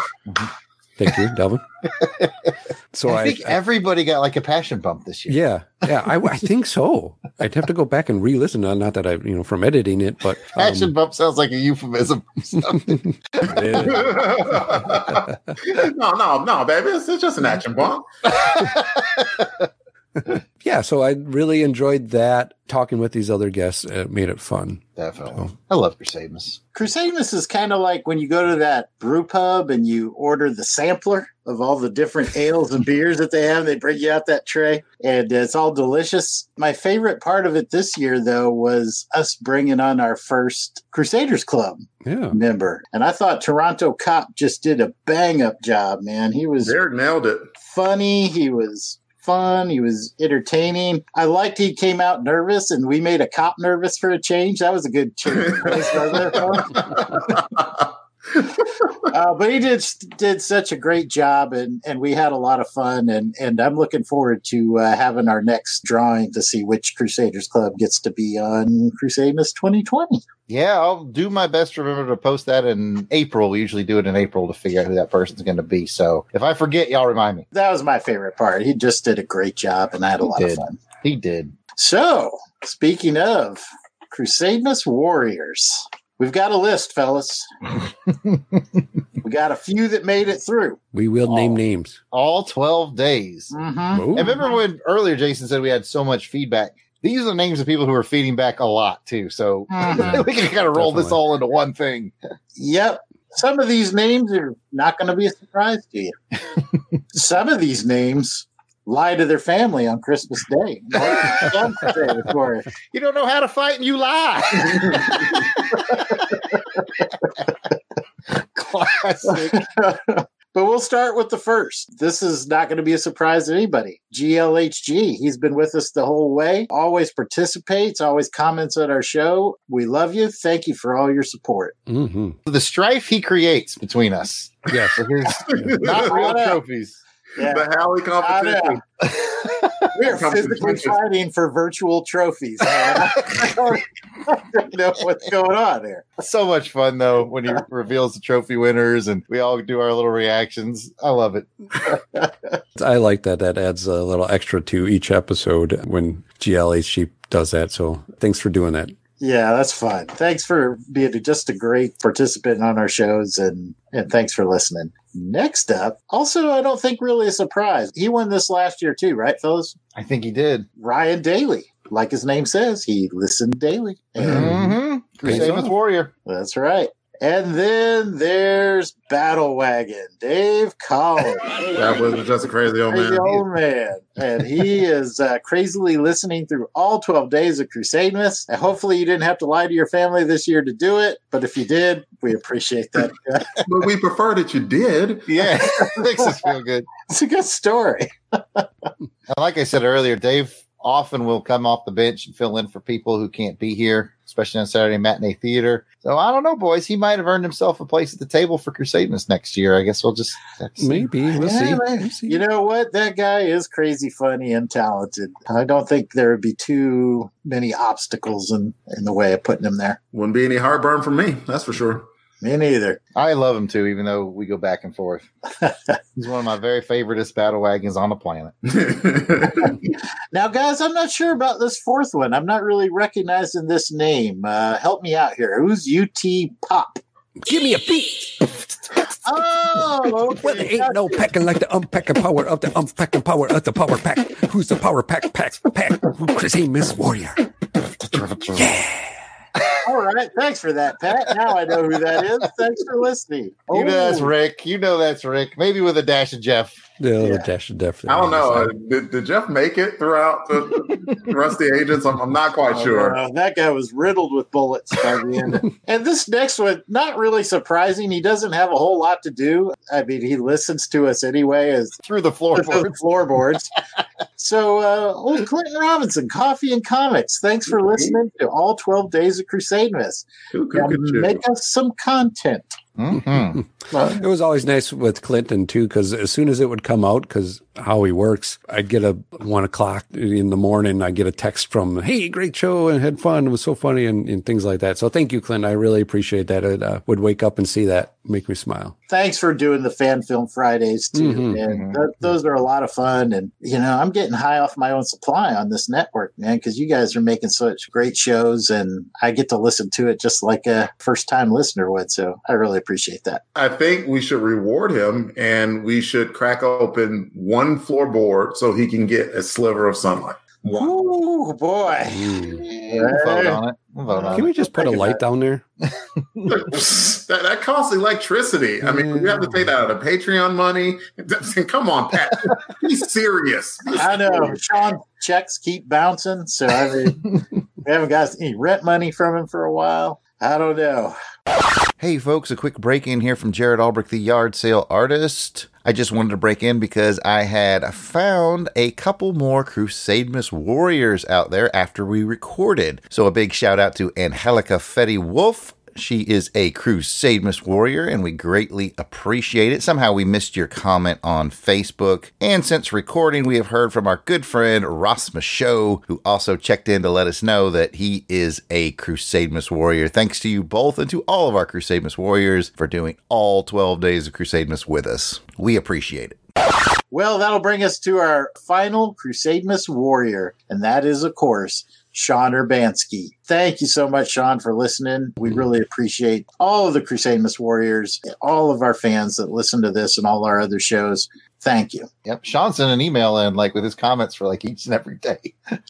[SPEAKER 1] Thank you, Delvin. So
[SPEAKER 2] I think everybody got like a passion bump this year.
[SPEAKER 1] yeah, yeah, I, I think so. I'd have to go back and re-listen. Not that I, you know, from editing it, but um,
[SPEAKER 2] Passion bump sounds like a euphemism.
[SPEAKER 3] no, no, no, baby. It's, it's just an action bump.
[SPEAKER 1] yeah. So I really enjoyed that. Talking with these other guests it made it fun.
[SPEAKER 2] Definitely, I love Crusademas.
[SPEAKER 4] Crusademas is kind of like when you go to that brew pub and you order the sampler of all the different ales and beers that they have. They bring you out that tray and it's all delicious. My favorite part of it this year, though, was us bringing on our first Crusaders Club
[SPEAKER 1] Yeah.
[SPEAKER 4] member. And I thought Toronto Cop just did a bang up job, man. He was
[SPEAKER 3] Derek nailed it.
[SPEAKER 4] funny. He was fun. He was entertaining. I liked he came out nervous, and we made a cop nervous for a change. That was a good change. uh, but he did did such a great job, and and we had a lot of fun, and and I'm looking forward to uh, having our next drawing to see which Crusaders Club gets to be on Crusademas 2020.
[SPEAKER 2] Yeah, I'll do my best to remember to post that in April. We usually do it in April to figure out who that person's going to be. So if I forget, y'all remind me.
[SPEAKER 4] That was my favorite part. He just did a great job, and I had a
[SPEAKER 2] He
[SPEAKER 4] lot
[SPEAKER 2] did.
[SPEAKER 4] of fun.
[SPEAKER 2] He did.
[SPEAKER 4] So, speaking of Crusademas Warriors, we've got a list, fellas. we got a few that made it through.
[SPEAKER 1] We will name names.
[SPEAKER 2] All 12 days.
[SPEAKER 4] Mm-hmm.
[SPEAKER 2] And remember when earlier Jason said we had so much feedback? These are the names of people who are feeding back a lot too. So
[SPEAKER 4] Mhm.
[SPEAKER 2] we can kind of roll this all into one thing.
[SPEAKER 4] Yep. Some of these names are not going to be a surprise to you. Some of these names lie to their family on Christmas Day. Some say, of course.
[SPEAKER 2] You don't know how to fight and you lie. Classic.
[SPEAKER 4] but we'll start with the first. This is not going to be a surprise to anybody. GLHG. He's been with us the whole way, always participates, always comments on our show. We love you. Thank you for all your support.
[SPEAKER 1] hmm
[SPEAKER 2] The strife he creates between us.
[SPEAKER 1] Yes.
[SPEAKER 2] for his not real trophies.
[SPEAKER 4] Yeah.
[SPEAKER 3] The Halley competition.
[SPEAKER 4] We are physically fighting for virtual trophies. man. I don't, I don't know what's going on there.
[SPEAKER 2] So much fun though when he reveals the trophy winners and we all do our little reactions. I love it.
[SPEAKER 1] I like that. That adds a little extra to each episode when GLHC does that. So thanks for doing that.
[SPEAKER 4] Yeah, that's fun. Thanks for being just a great participant on our shows and and thanks for listening. Next up, also I don't think really a surprise. He won this last year too, right, fellas?
[SPEAKER 2] I think he did.
[SPEAKER 4] Ryan Daly. Like his name says, he listened daily. And
[SPEAKER 2] Mm-hmm. Crusademas Warrior.
[SPEAKER 4] that's right. And then there's Battle Wagon, Dave Collins.
[SPEAKER 3] That was just a crazy old
[SPEAKER 4] Crazy
[SPEAKER 3] man.
[SPEAKER 4] old man. And he is uh, crazily listening through all 12 days of Crusademas. And hopefully you didn't have to lie to your family this year to do it. But if you did, we appreciate that.
[SPEAKER 3] But we prefer that you did.
[SPEAKER 2] Yeah. Makes us feel good.
[SPEAKER 4] it's a good story.
[SPEAKER 2] Like I said earlier, Dave often will come off the bench and fill in for people who can't be here, especially on Saturday matinee theater. So I don't know, boys. He might have earned himself a place at the table for Crusademas next year. I guess we'll just see.
[SPEAKER 1] Maybe we'll
[SPEAKER 4] Yeah,
[SPEAKER 1] see.
[SPEAKER 4] man.
[SPEAKER 1] We'll see.
[SPEAKER 4] You know what? That guy is crazy funny and talented. I don't think there would be too many obstacles in, in the way of putting him there.
[SPEAKER 3] Wouldn't be any heartburn for me, that's for sure.
[SPEAKER 4] Me neither.
[SPEAKER 2] I love him too, even though we go back and forth. He's one of my very favoriteest battle wagons on the planet.
[SPEAKER 4] Now, guys, I'm not sure about this fourth one. I'm not really recognizing this name. Uh, help me out here. Who's UT Pop?
[SPEAKER 1] Give me a beat.
[SPEAKER 4] Oh,
[SPEAKER 1] Well, there ain't no packing like the unpacking power of the unpacking power of the power pack. Who's the power pack pack pack? Crusademas Warrior.
[SPEAKER 4] All right. Thanks for that, Pat. Now I know who that is. Thanks for listening.
[SPEAKER 2] You know that's
[SPEAKER 4] Oh,
[SPEAKER 2] Rick. You know that's Rick. Maybe with a dash of Jeff.
[SPEAKER 1] Yeah, little dash of Jeff.
[SPEAKER 3] I don't know. Uh, did, did Jeff make it throughout the, Rusty rest agents? I'm, I'm not quite
[SPEAKER 4] Oh,
[SPEAKER 3] sure.
[SPEAKER 4] no, that guy was riddled with bullets by the end. and this next one, not really surprising. He doesn't have a whole lot to do. I mean, he listens to us anyway as
[SPEAKER 2] Through the floorboard.
[SPEAKER 4] floorboards. so, uh, old Clinton Robinson, Coffee and Comics. Thanks for listening to all 12 days of Crusademas.
[SPEAKER 3] Who,
[SPEAKER 4] Now,
[SPEAKER 3] who could you?
[SPEAKER 4] make us some content.
[SPEAKER 2] Mhm.
[SPEAKER 1] It was always nice with Clinton too, because as soon as it would come out, because how he works, I'd get a one o'clock in the morning. I get a text from, "Hey, great show and had fun. It was so funny," and, and things like that. So thank you, Clint. I really appreciate that. It uh, would wake up and see that, make me smile.
[SPEAKER 4] Thanks for doing the fan film Fridays too.
[SPEAKER 1] Mhm,
[SPEAKER 4] and th- those are a lot of fun. And you know, I'm getting high off my own supply on this network, man, because you guys are making such great shows, and I get to listen to it just like a first time listener would. So I really appreciate that.
[SPEAKER 3] I think we should reward him and we should crack open one floorboard so he can get a sliver of sunlight.
[SPEAKER 4] Oh boy.
[SPEAKER 2] We'll vote on it. We'll
[SPEAKER 1] Can we just put a light down there?
[SPEAKER 3] that, that costs electricity. I mean, we have to pay that out of Patreon money. Come on, Pat. Be serious.
[SPEAKER 4] I know Sean checks keep bouncing, so I mean, we haven't got any rent money from him for a while. I don't know.
[SPEAKER 11] Hey, folks, a quick break in here from Jared Albrecht, the yard sale artist. I just wanted to break in because I had found a couple more Crusademas warriors out there after we recorded. So, a big shout out to Angelica Fetty Wolf. She is a Crusademas warrior, and we greatly appreciate it. Somehow we missed your comment on Facebook. And since recording, we have heard from our good friend Ross Michaud, who also checked in to let us know that he is a Crusademas warrior. Thanks to you both and to all of our Crusademas warriors for doing all 12 days of Crusademas with us. We appreciate it.
[SPEAKER 4] Well, that'll bring us to our final Crusademas warrior, and that is, of course, Sean Urbanski. Thank you so much, Sean, for listening. We mm-hmm. really appreciate all of the Crusademas warriors, all of our fans that listen to this and all our other shows. Thank you.
[SPEAKER 2] Yep. Sean sent an email in like with his comments for like each and every day.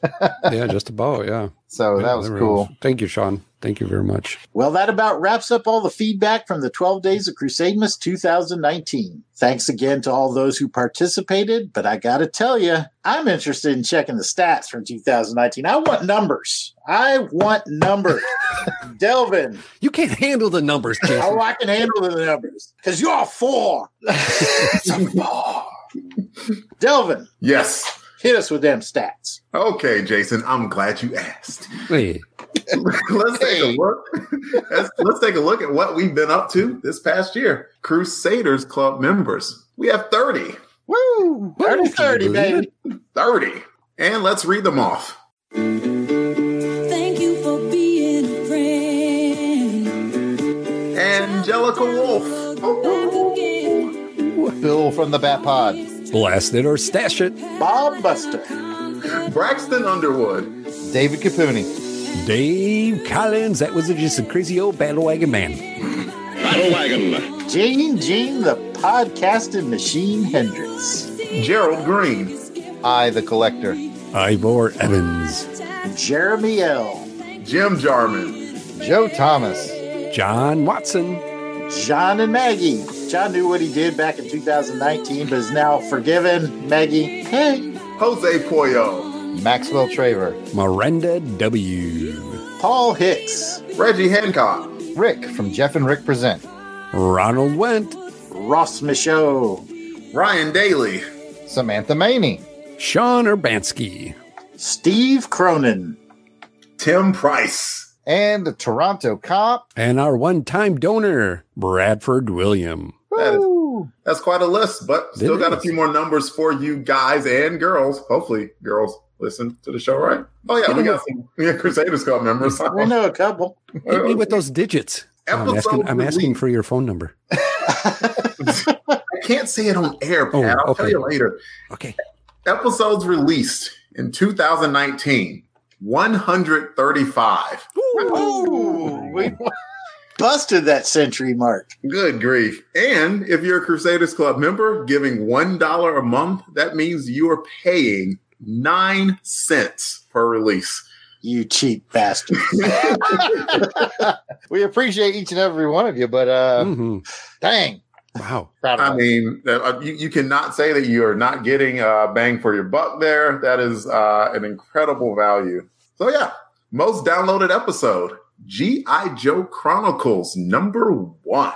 [SPEAKER 1] yeah, just about. Yeah.
[SPEAKER 2] So
[SPEAKER 1] Yeah,
[SPEAKER 2] that was
[SPEAKER 1] they were-
[SPEAKER 2] cool.
[SPEAKER 1] Thank you, Sean. Thank you very much.
[SPEAKER 4] Well, that about wraps up all the feedback from the 12 Days of Crusademas 2019. Thanks again to all those who participated, but I got to tell you, I'm interested in checking the stats from 2019. I want numbers. I want numbers. Delvin.
[SPEAKER 1] You can't handle the numbers, Jason.
[SPEAKER 4] Oh, I can handle the numbers because you're four. Delvin,
[SPEAKER 3] Yes.
[SPEAKER 4] Hit us with them stats.
[SPEAKER 3] Okay, Jason. I'm glad you asked.
[SPEAKER 1] Wait.
[SPEAKER 3] let's take a look. let's, let's take a look at what we've been up to this past year. Crusaders Club members. We have 30.
[SPEAKER 2] Woo!
[SPEAKER 4] 30 30, baby.
[SPEAKER 3] 30. And let's read them off.
[SPEAKER 12] Thank you for being a friend.
[SPEAKER 3] Angelica Wolf. Oh.
[SPEAKER 2] Bill from the Bat Pod.
[SPEAKER 1] Blast it or stash it.
[SPEAKER 4] Bob Buster.
[SPEAKER 3] Braxton Underwood.
[SPEAKER 2] David Capuni.
[SPEAKER 1] Dave Collins. That was just a crazy old battle wagon man.
[SPEAKER 10] Battle Wagon.
[SPEAKER 4] Gene Gene, the podcasting machine Hendrix.
[SPEAKER 3] Gerald Green.
[SPEAKER 2] I, the collector.
[SPEAKER 1] Ivor Evans.
[SPEAKER 4] Jeremy L.
[SPEAKER 3] Jim Jarman.
[SPEAKER 2] Joe Thomas.
[SPEAKER 1] John Watson.
[SPEAKER 4] John and Maggie. John knew what he did back in 2019, but is now forgiven. Maggie, hey.
[SPEAKER 3] Jose Pollo.
[SPEAKER 2] Maxwell Traver.
[SPEAKER 1] Miranda W.
[SPEAKER 4] Paul Hicks.
[SPEAKER 3] Reggie Hancock.
[SPEAKER 2] Rick from Jeff and Rick Present.
[SPEAKER 1] Ronald Went.
[SPEAKER 4] Ross Michaud.
[SPEAKER 3] Ryan Daly.
[SPEAKER 2] Samantha Maney.
[SPEAKER 1] Sean Urbanski.
[SPEAKER 4] Steve Cronin.
[SPEAKER 3] Tim Price.
[SPEAKER 2] And the Toronto Cop.
[SPEAKER 1] And our one time donor, Bradford William.
[SPEAKER 3] That is, that's quite a list, but still
[SPEAKER 1] It
[SPEAKER 3] got a few more numbers for you guys and girls. Hopefully, girls listen to the show, right? Oh yeah, we got some yeah, Crusaders Club members.
[SPEAKER 4] We know a couple.
[SPEAKER 1] Hit me with those digits. Oh, I'm asking, I'm asking for your phone number.
[SPEAKER 3] I can't say it on air, Pat.
[SPEAKER 1] Oh,
[SPEAKER 3] I'll tell you later.
[SPEAKER 1] Okay.
[SPEAKER 3] Episodes released in 2019, 135.
[SPEAKER 4] Ooh, we busted that century mark.
[SPEAKER 3] Good grief. And if you're a Crusaders Club member giving $1 a month, that means you are paying nine cents per release.
[SPEAKER 4] You cheap bastard.
[SPEAKER 2] we appreciate each and every one of you, but uh,
[SPEAKER 1] Mhm.
[SPEAKER 2] dang.
[SPEAKER 1] Wow.
[SPEAKER 2] Proud
[SPEAKER 3] I mean, uh, you, you cannot say that you are not getting uh, bang for your buck there. That is uh, an incredible value. So, yeah, most downloaded episode G.I. Joe Chronicles number one.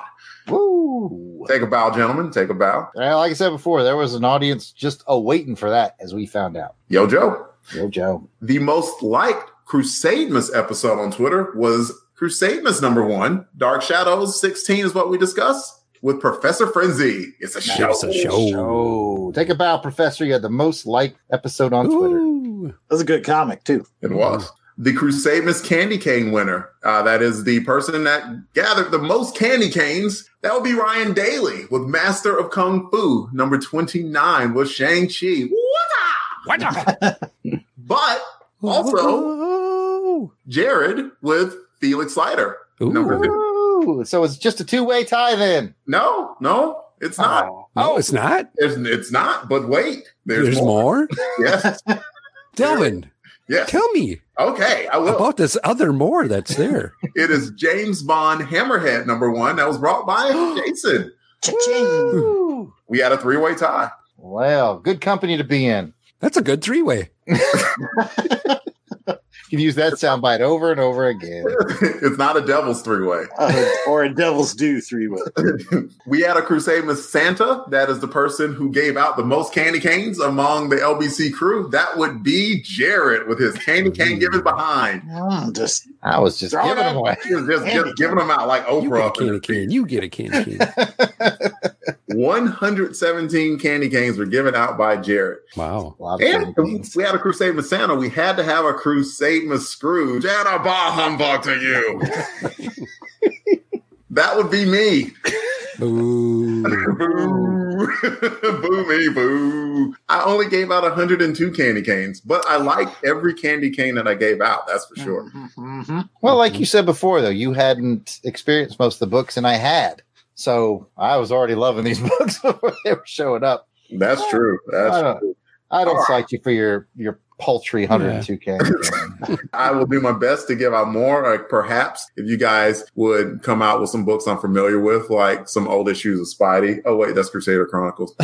[SPEAKER 2] Woo.
[SPEAKER 3] Take a bow, gentlemen. Take a bow.
[SPEAKER 2] Well, like I said before, there was an audience just awaiting for that, as we found out.
[SPEAKER 3] Yo, Joe.
[SPEAKER 2] Yo, Joe.
[SPEAKER 3] The most liked Crusademas episode on Twitter was Crusademas number one. Dark Shadows 16 is what we discussed with Professor Frenzy. It's a show.
[SPEAKER 1] It's a show.
[SPEAKER 2] Take a bow, Professor. You had the most liked episode on Twitter.
[SPEAKER 1] Ooh.
[SPEAKER 4] That was a good comic, too.
[SPEAKER 3] It was. The Crusademas Candy Cane winner. Uh, that is the person that gathered the most candy canes. That would be Ryan Daly with Master of Kung Fu, number 29 with Shang-Chi.
[SPEAKER 1] What the?
[SPEAKER 3] But also. Jared with Felix Leiter. Number two.
[SPEAKER 2] Ooh, so it's just a two way tie then.
[SPEAKER 3] No, no, it's not.
[SPEAKER 2] Oh.
[SPEAKER 1] No, it's not.
[SPEAKER 3] It's, it's not, but wait. There's,
[SPEAKER 1] There's,
[SPEAKER 3] more.
[SPEAKER 1] more.
[SPEAKER 3] Yes.
[SPEAKER 1] Delvin,
[SPEAKER 3] yes.
[SPEAKER 1] tell me
[SPEAKER 3] Okay, I will.
[SPEAKER 1] about this other more that's there.
[SPEAKER 3] It is James Bond Hammerhead number one that was brought by Jason.
[SPEAKER 4] Cha-ching.
[SPEAKER 3] We had a three way tie.
[SPEAKER 2] Well, good company to be in.
[SPEAKER 1] That's a good three way.
[SPEAKER 2] You can use that soundbite over and over again.
[SPEAKER 3] it's not a devil's three way.
[SPEAKER 4] Uh, or a Devil's Due three way.
[SPEAKER 3] we had a crusade with Santa. That is the person who gave out the most candy canes among the LBC crew. That would be Jared with his candy cane giving behind.
[SPEAKER 4] Mm, just
[SPEAKER 2] I was just giving them away.
[SPEAKER 3] He just, just giving them out like
[SPEAKER 1] You get a
[SPEAKER 3] Oprah.
[SPEAKER 1] candy cane. You get a candy cane.
[SPEAKER 3] 117 candy canes were given out by Jared.
[SPEAKER 1] Wow.
[SPEAKER 2] A lot of
[SPEAKER 3] And we had a Crusademas Santa. We had to have a Crusademas Scrooge. And a bah humbug to you. that would be me.
[SPEAKER 1] Boo.
[SPEAKER 3] boo. boo me, boo. I only gave out 102 candy canes, but I liked every candy cane that I gave out. That's for sure.
[SPEAKER 4] Mm-hmm.
[SPEAKER 2] Well, like you said before, though, you hadn't experienced most of the books, and I had. So I was already loving these books before they were showing up.
[SPEAKER 3] That's true. That's
[SPEAKER 2] I don't,
[SPEAKER 3] true.
[SPEAKER 2] I don't cite you for your your paltry 102 candy. cane.
[SPEAKER 3] I will do my best to give out more. Like perhaps if you guys would come out with some books I'm familiar with, like some old issues of Spidey. Oh wait, that's Crusader Chronicles.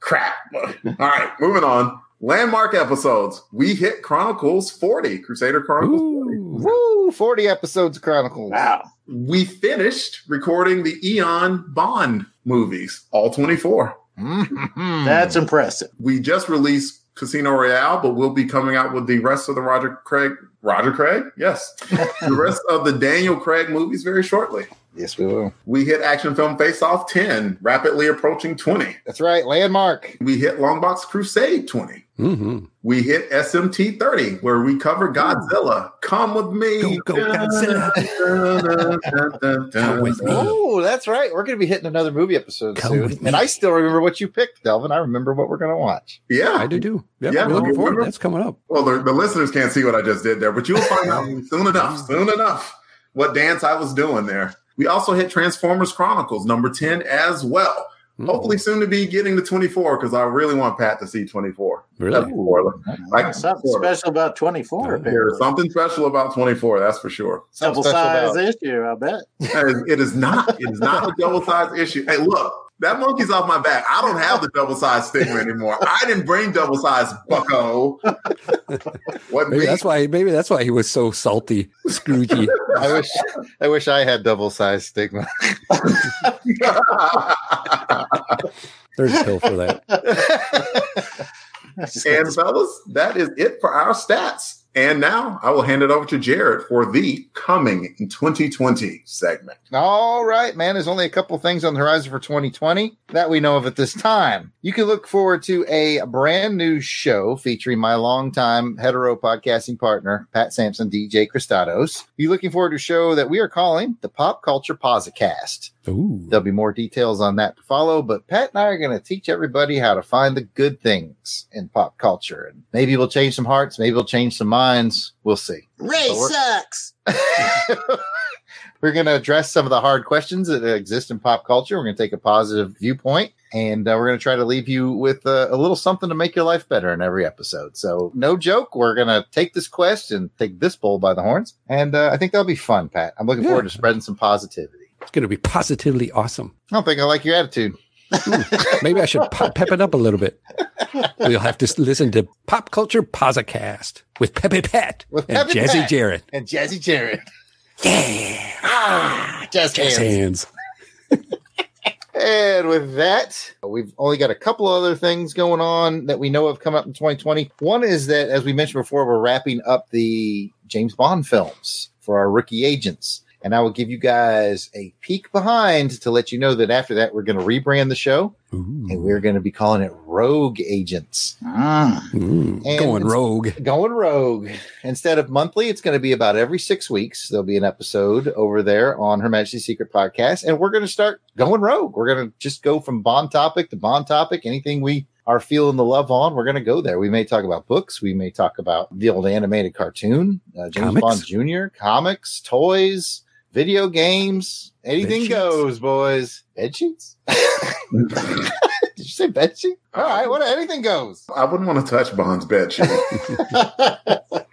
[SPEAKER 3] Crap. All right, moving on. Landmark episodes. We hit Chronicles 40, Crusader Chronicles 40.
[SPEAKER 2] Woo! 40 episodes of Chronicles.
[SPEAKER 4] Wow.
[SPEAKER 3] We finished recording the Eon Bond movies, all 24.
[SPEAKER 2] Mhm.
[SPEAKER 4] That's impressive.
[SPEAKER 3] We just released Casino Royale, but we'll be coming out with the rest of the Roger Craig. Roger Craig? Yes. the rest of the Daniel Craig movies very shortly.
[SPEAKER 2] Yes, we will.
[SPEAKER 3] We hit Action Film Face Off 10, rapidly approaching 20.
[SPEAKER 2] That's right. Landmark.
[SPEAKER 3] We hit Longbox Crusade 20.
[SPEAKER 1] Mm-hmm.
[SPEAKER 3] We hit SMT 30, where we cover Godzilla. Come with me.
[SPEAKER 1] Go, go, Godzilla. Come with me.
[SPEAKER 2] Oh, that's right. We're going to be hitting another movie episode
[SPEAKER 1] Come
[SPEAKER 2] soon. And I still remember what you picked, Delvin. I remember what we're going to watch.
[SPEAKER 3] Yeah.
[SPEAKER 1] I do too. Yep,
[SPEAKER 3] Yeah,
[SPEAKER 1] we're looking forward.
[SPEAKER 3] remember-
[SPEAKER 1] That's coming up.
[SPEAKER 3] Well, the, the listeners can't see what I just did there, but you'll find out soon enough, soon enough, what dance I was doing there. We also hit Transformers Chronicles number 10 as well.
[SPEAKER 1] Mm.
[SPEAKER 3] Hopefully soon to be getting to 24 because I really want Pat to see 24.
[SPEAKER 1] Really?
[SPEAKER 3] Like
[SPEAKER 4] Something
[SPEAKER 3] spoiler.
[SPEAKER 4] special about 24.
[SPEAKER 3] There's something special about 24, that's for sure.
[SPEAKER 4] Double
[SPEAKER 2] Something
[SPEAKER 4] size
[SPEAKER 2] about-
[SPEAKER 4] issue, I bet.
[SPEAKER 3] It is- it is not. It is not a double size issue. Hey, look, that monkey's off my back. I don't have the double size stigma anymore. I didn't bring double size, Bucko. what
[SPEAKER 1] Maybe that's why. Maybe that's why he was so salty, Scroogey.
[SPEAKER 2] I wish I wish I had double sized stigma.
[SPEAKER 1] There's a pill for that.
[SPEAKER 3] and fellas, that is it for our stats. And now I will hand it over to Jared for the coming in 2020 segment.
[SPEAKER 2] All right, man. There's only a couple things on the horizon for 2020 that we know of at this time. You can look forward to a brand new show featuring my longtime hetero podcasting partner, Pat Sampson, DJ Christados. Be looking forward to a show that we are calling the Pop Culture Posicast.
[SPEAKER 1] Ooh.
[SPEAKER 2] There'll be more details on that to follow, but Pat and I are going to teach everybody how to find the good things in pop culture. And maybe we'll change some hearts, maybe we'll change some minds. We'll see.
[SPEAKER 4] Ray
[SPEAKER 2] But we're-
[SPEAKER 4] sucks.
[SPEAKER 2] We're going to address some of the hard questions that exist in pop culture. We're going to take a positive viewpoint and uh, we're going to try to leave you with uh, a little something to make your life better in every episode. So, no joke. We're going to take this quest and take this bull by the horns. And uh, I think that'll be fun, Pat. I'm looking
[SPEAKER 1] Yeah.
[SPEAKER 2] forward to spreading some positivity.
[SPEAKER 1] It's going to be positively awesome.
[SPEAKER 2] I don't think I like your attitude.
[SPEAKER 1] Maybe I should pop, pep it up a little bit. We'll have to listen to Pop Culture Posicast with Pepe Pat
[SPEAKER 2] With
[SPEAKER 1] and
[SPEAKER 2] Pepe
[SPEAKER 1] Jazzy
[SPEAKER 2] Pat.
[SPEAKER 1] Jarrett.
[SPEAKER 2] And Jazzy Jared.
[SPEAKER 1] Yeah.
[SPEAKER 2] Ah, just
[SPEAKER 1] Jazz
[SPEAKER 2] hands.
[SPEAKER 1] hands.
[SPEAKER 2] And with that, we've only got a couple other things going on that we know have come up in 2020. One is that, as we mentioned before, we're wrapping up the James Bond films for our rookie agents. And I will give you guys a peek behind to let you know that after that, we're going to rebrand the show and we're going to be calling it Rogue Agents.
[SPEAKER 1] Mm, going rogue.
[SPEAKER 2] Going rogue. Instead of monthly, it's going to be about every six weeks. There'll be an episode over there on Her Majesty's Secret Podcast. And we're going to start going rogue. We're going to just go from Bond topic to Bond topic. Anything we are feeling the love on, we're going to go there. We may talk about books. We may talk about the old animated cartoon, uh, James
[SPEAKER 1] Comics?
[SPEAKER 2] Bond Jr., comics, toys, video games. Anything goes, boys. Bed sheets? Did you say bed sheet? All right, what anything goes.
[SPEAKER 3] I wouldn't want to touch Bond's bed sheet.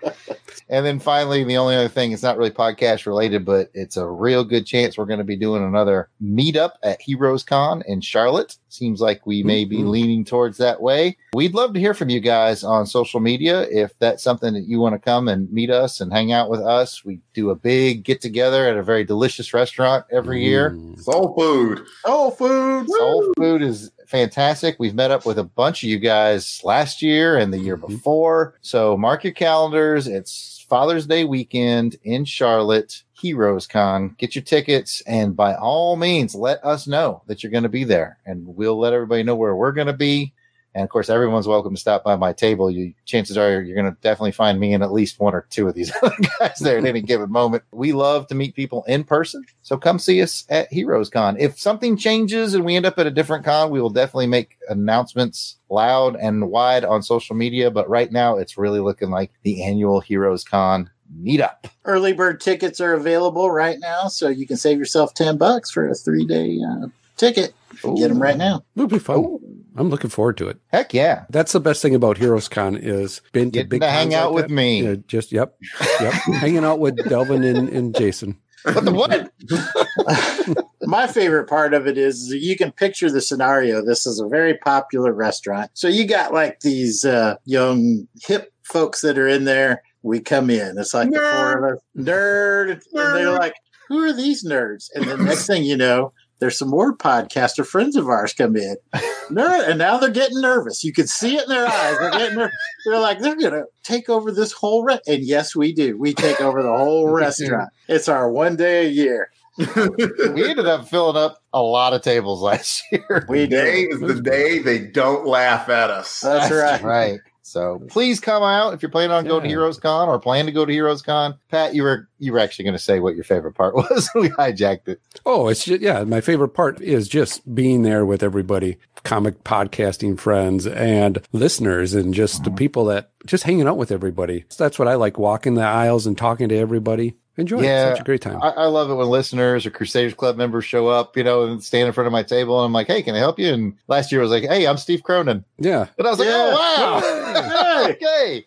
[SPEAKER 2] And then finally, the only other thing, it's not really podcast related, but it's a real good chance we're going to be doing another meetup at Heroes Con in Charlotte. Seems like we may be mm-hmm. leaning towards that way. We'd love to hear from you guys on social media. If that's something that you want to come and meet us and hang out with us, we do a big get together at a very delicious restaurant every year.
[SPEAKER 3] Soul food.
[SPEAKER 4] Soul food.
[SPEAKER 2] Soul food is fantastic. We've met up with a bunch of you guys last year and the year mm-hmm. before. So mark your calendars. It's Father's Day weekend in Charlotte, Heroes Con. Get your tickets and by all means, let us know that you're going to be there and we'll let everybody know where we're going to be. And of course, everyone's welcome to stop by my table. You chances are you're going to definitely find me and at least one or two of these other guys there at any given moment. We love to meet people in person, so come see us at Heroes Con. If something changes and we end up at a different con, we will definitely make announcements loud and wide on social media. But right now, it's really looking like the annual Heroes Con meetup.
[SPEAKER 4] Early bird tickets are available right now, so you can save yourself 10 bucks for a three day uh, ticket. Get them right now.
[SPEAKER 1] It'll be fun. I'm looking forward to it.
[SPEAKER 2] Heck yeah.
[SPEAKER 1] That's the best thing about Heroes Con is been to
[SPEAKER 2] Getting
[SPEAKER 1] big
[SPEAKER 2] to hang out
[SPEAKER 1] like
[SPEAKER 2] with
[SPEAKER 1] that.
[SPEAKER 2] me.
[SPEAKER 1] Yeah, just yep, yep. Hanging out with Delvin and, and Jason.
[SPEAKER 2] What the what?
[SPEAKER 4] My favorite part of it is you can picture the scenario. This is a very popular restaurant. So you got like these uh, young hip folks that are in there. We come in. It's like the four of us. Nerd. And they're like, who are these nerds? And the next thing you know, there's some more podcaster friends of ours come in. Nerd, and now they're getting nervous. You can see it in their eyes. They're getting ner- They're like, they're going to take over this whole re-. And yes, we do. We take over the whole restaurant. It's our one day a year.
[SPEAKER 2] we ended up filling up a lot of tables last year.
[SPEAKER 4] We
[SPEAKER 3] Today is the day they don't laugh at us.
[SPEAKER 4] That's right.
[SPEAKER 2] Right. So please come out if you're planning on going to Heroes Con or plan to go to Heroes Con. Pat, you were you were actually going to say what your favorite part was. we hijacked it.
[SPEAKER 1] Oh, it's just, yeah. My favorite part is just being there with everybody, comic podcasting friends and listeners, and just the mm-hmm. people that just hanging out with everybody. So That's what I like walking the aisles and talking to everybody. Enjoy it. Such a great time.
[SPEAKER 2] I, I love it when listeners or Crusaders Club members show up, you know, and stand in front of my table and I'm like, hey, can I help you? And last year I was like, hey, I'm Steve Cronin.
[SPEAKER 1] yeah.
[SPEAKER 2] And I was like, oh, wow. Okay.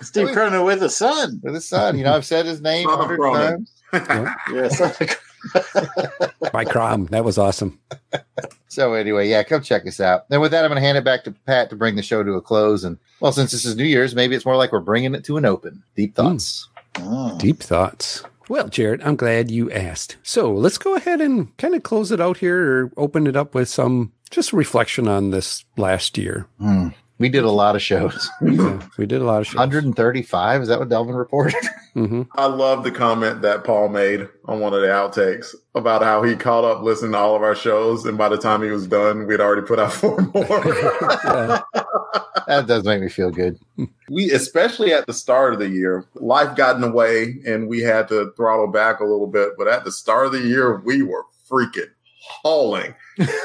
[SPEAKER 4] Steve Cronin with a son.
[SPEAKER 2] With a son, you know, I've said his name a hundred times.
[SPEAKER 4] Yes.
[SPEAKER 1] By Crom. That was awesome.
[SPEAKER 2] So anyway, yeah, come check us out. And with that, I'm going to hand it back to Pat to bring the show to a close. And well, since this is New Year's, maybe it's more like we're bringing it to an open. Deep hmm. thoughts.
[SPEAKER 4] Oh.
[SPEAKER 1] Deep thoughts. Well, Jared, I'm glad you asked. So let's go ahead and kind of close it out here or open it up with some just reflection on this last year.
[SPEAKER 2] Hmm. We did a lot of shows.
[SPEAKER 1] Yeah, we did a lot of shows.
[SPEAKER 2] 135. Is that what Delvin reported?
[SPEAKER 1] hmm
[SPEAKER 3] I love the comment that Paul made on one of the outtakes about how he caught up listening to all of our shows, and by the time he was done, we'd already put out four more.
[SPEAKER 2] that does make me feel good.
[SPEAKER 3] we, especially at the start of the year, life got in the way, and we had to throttle back a little bit. But at the start of the year, we were freaking hauling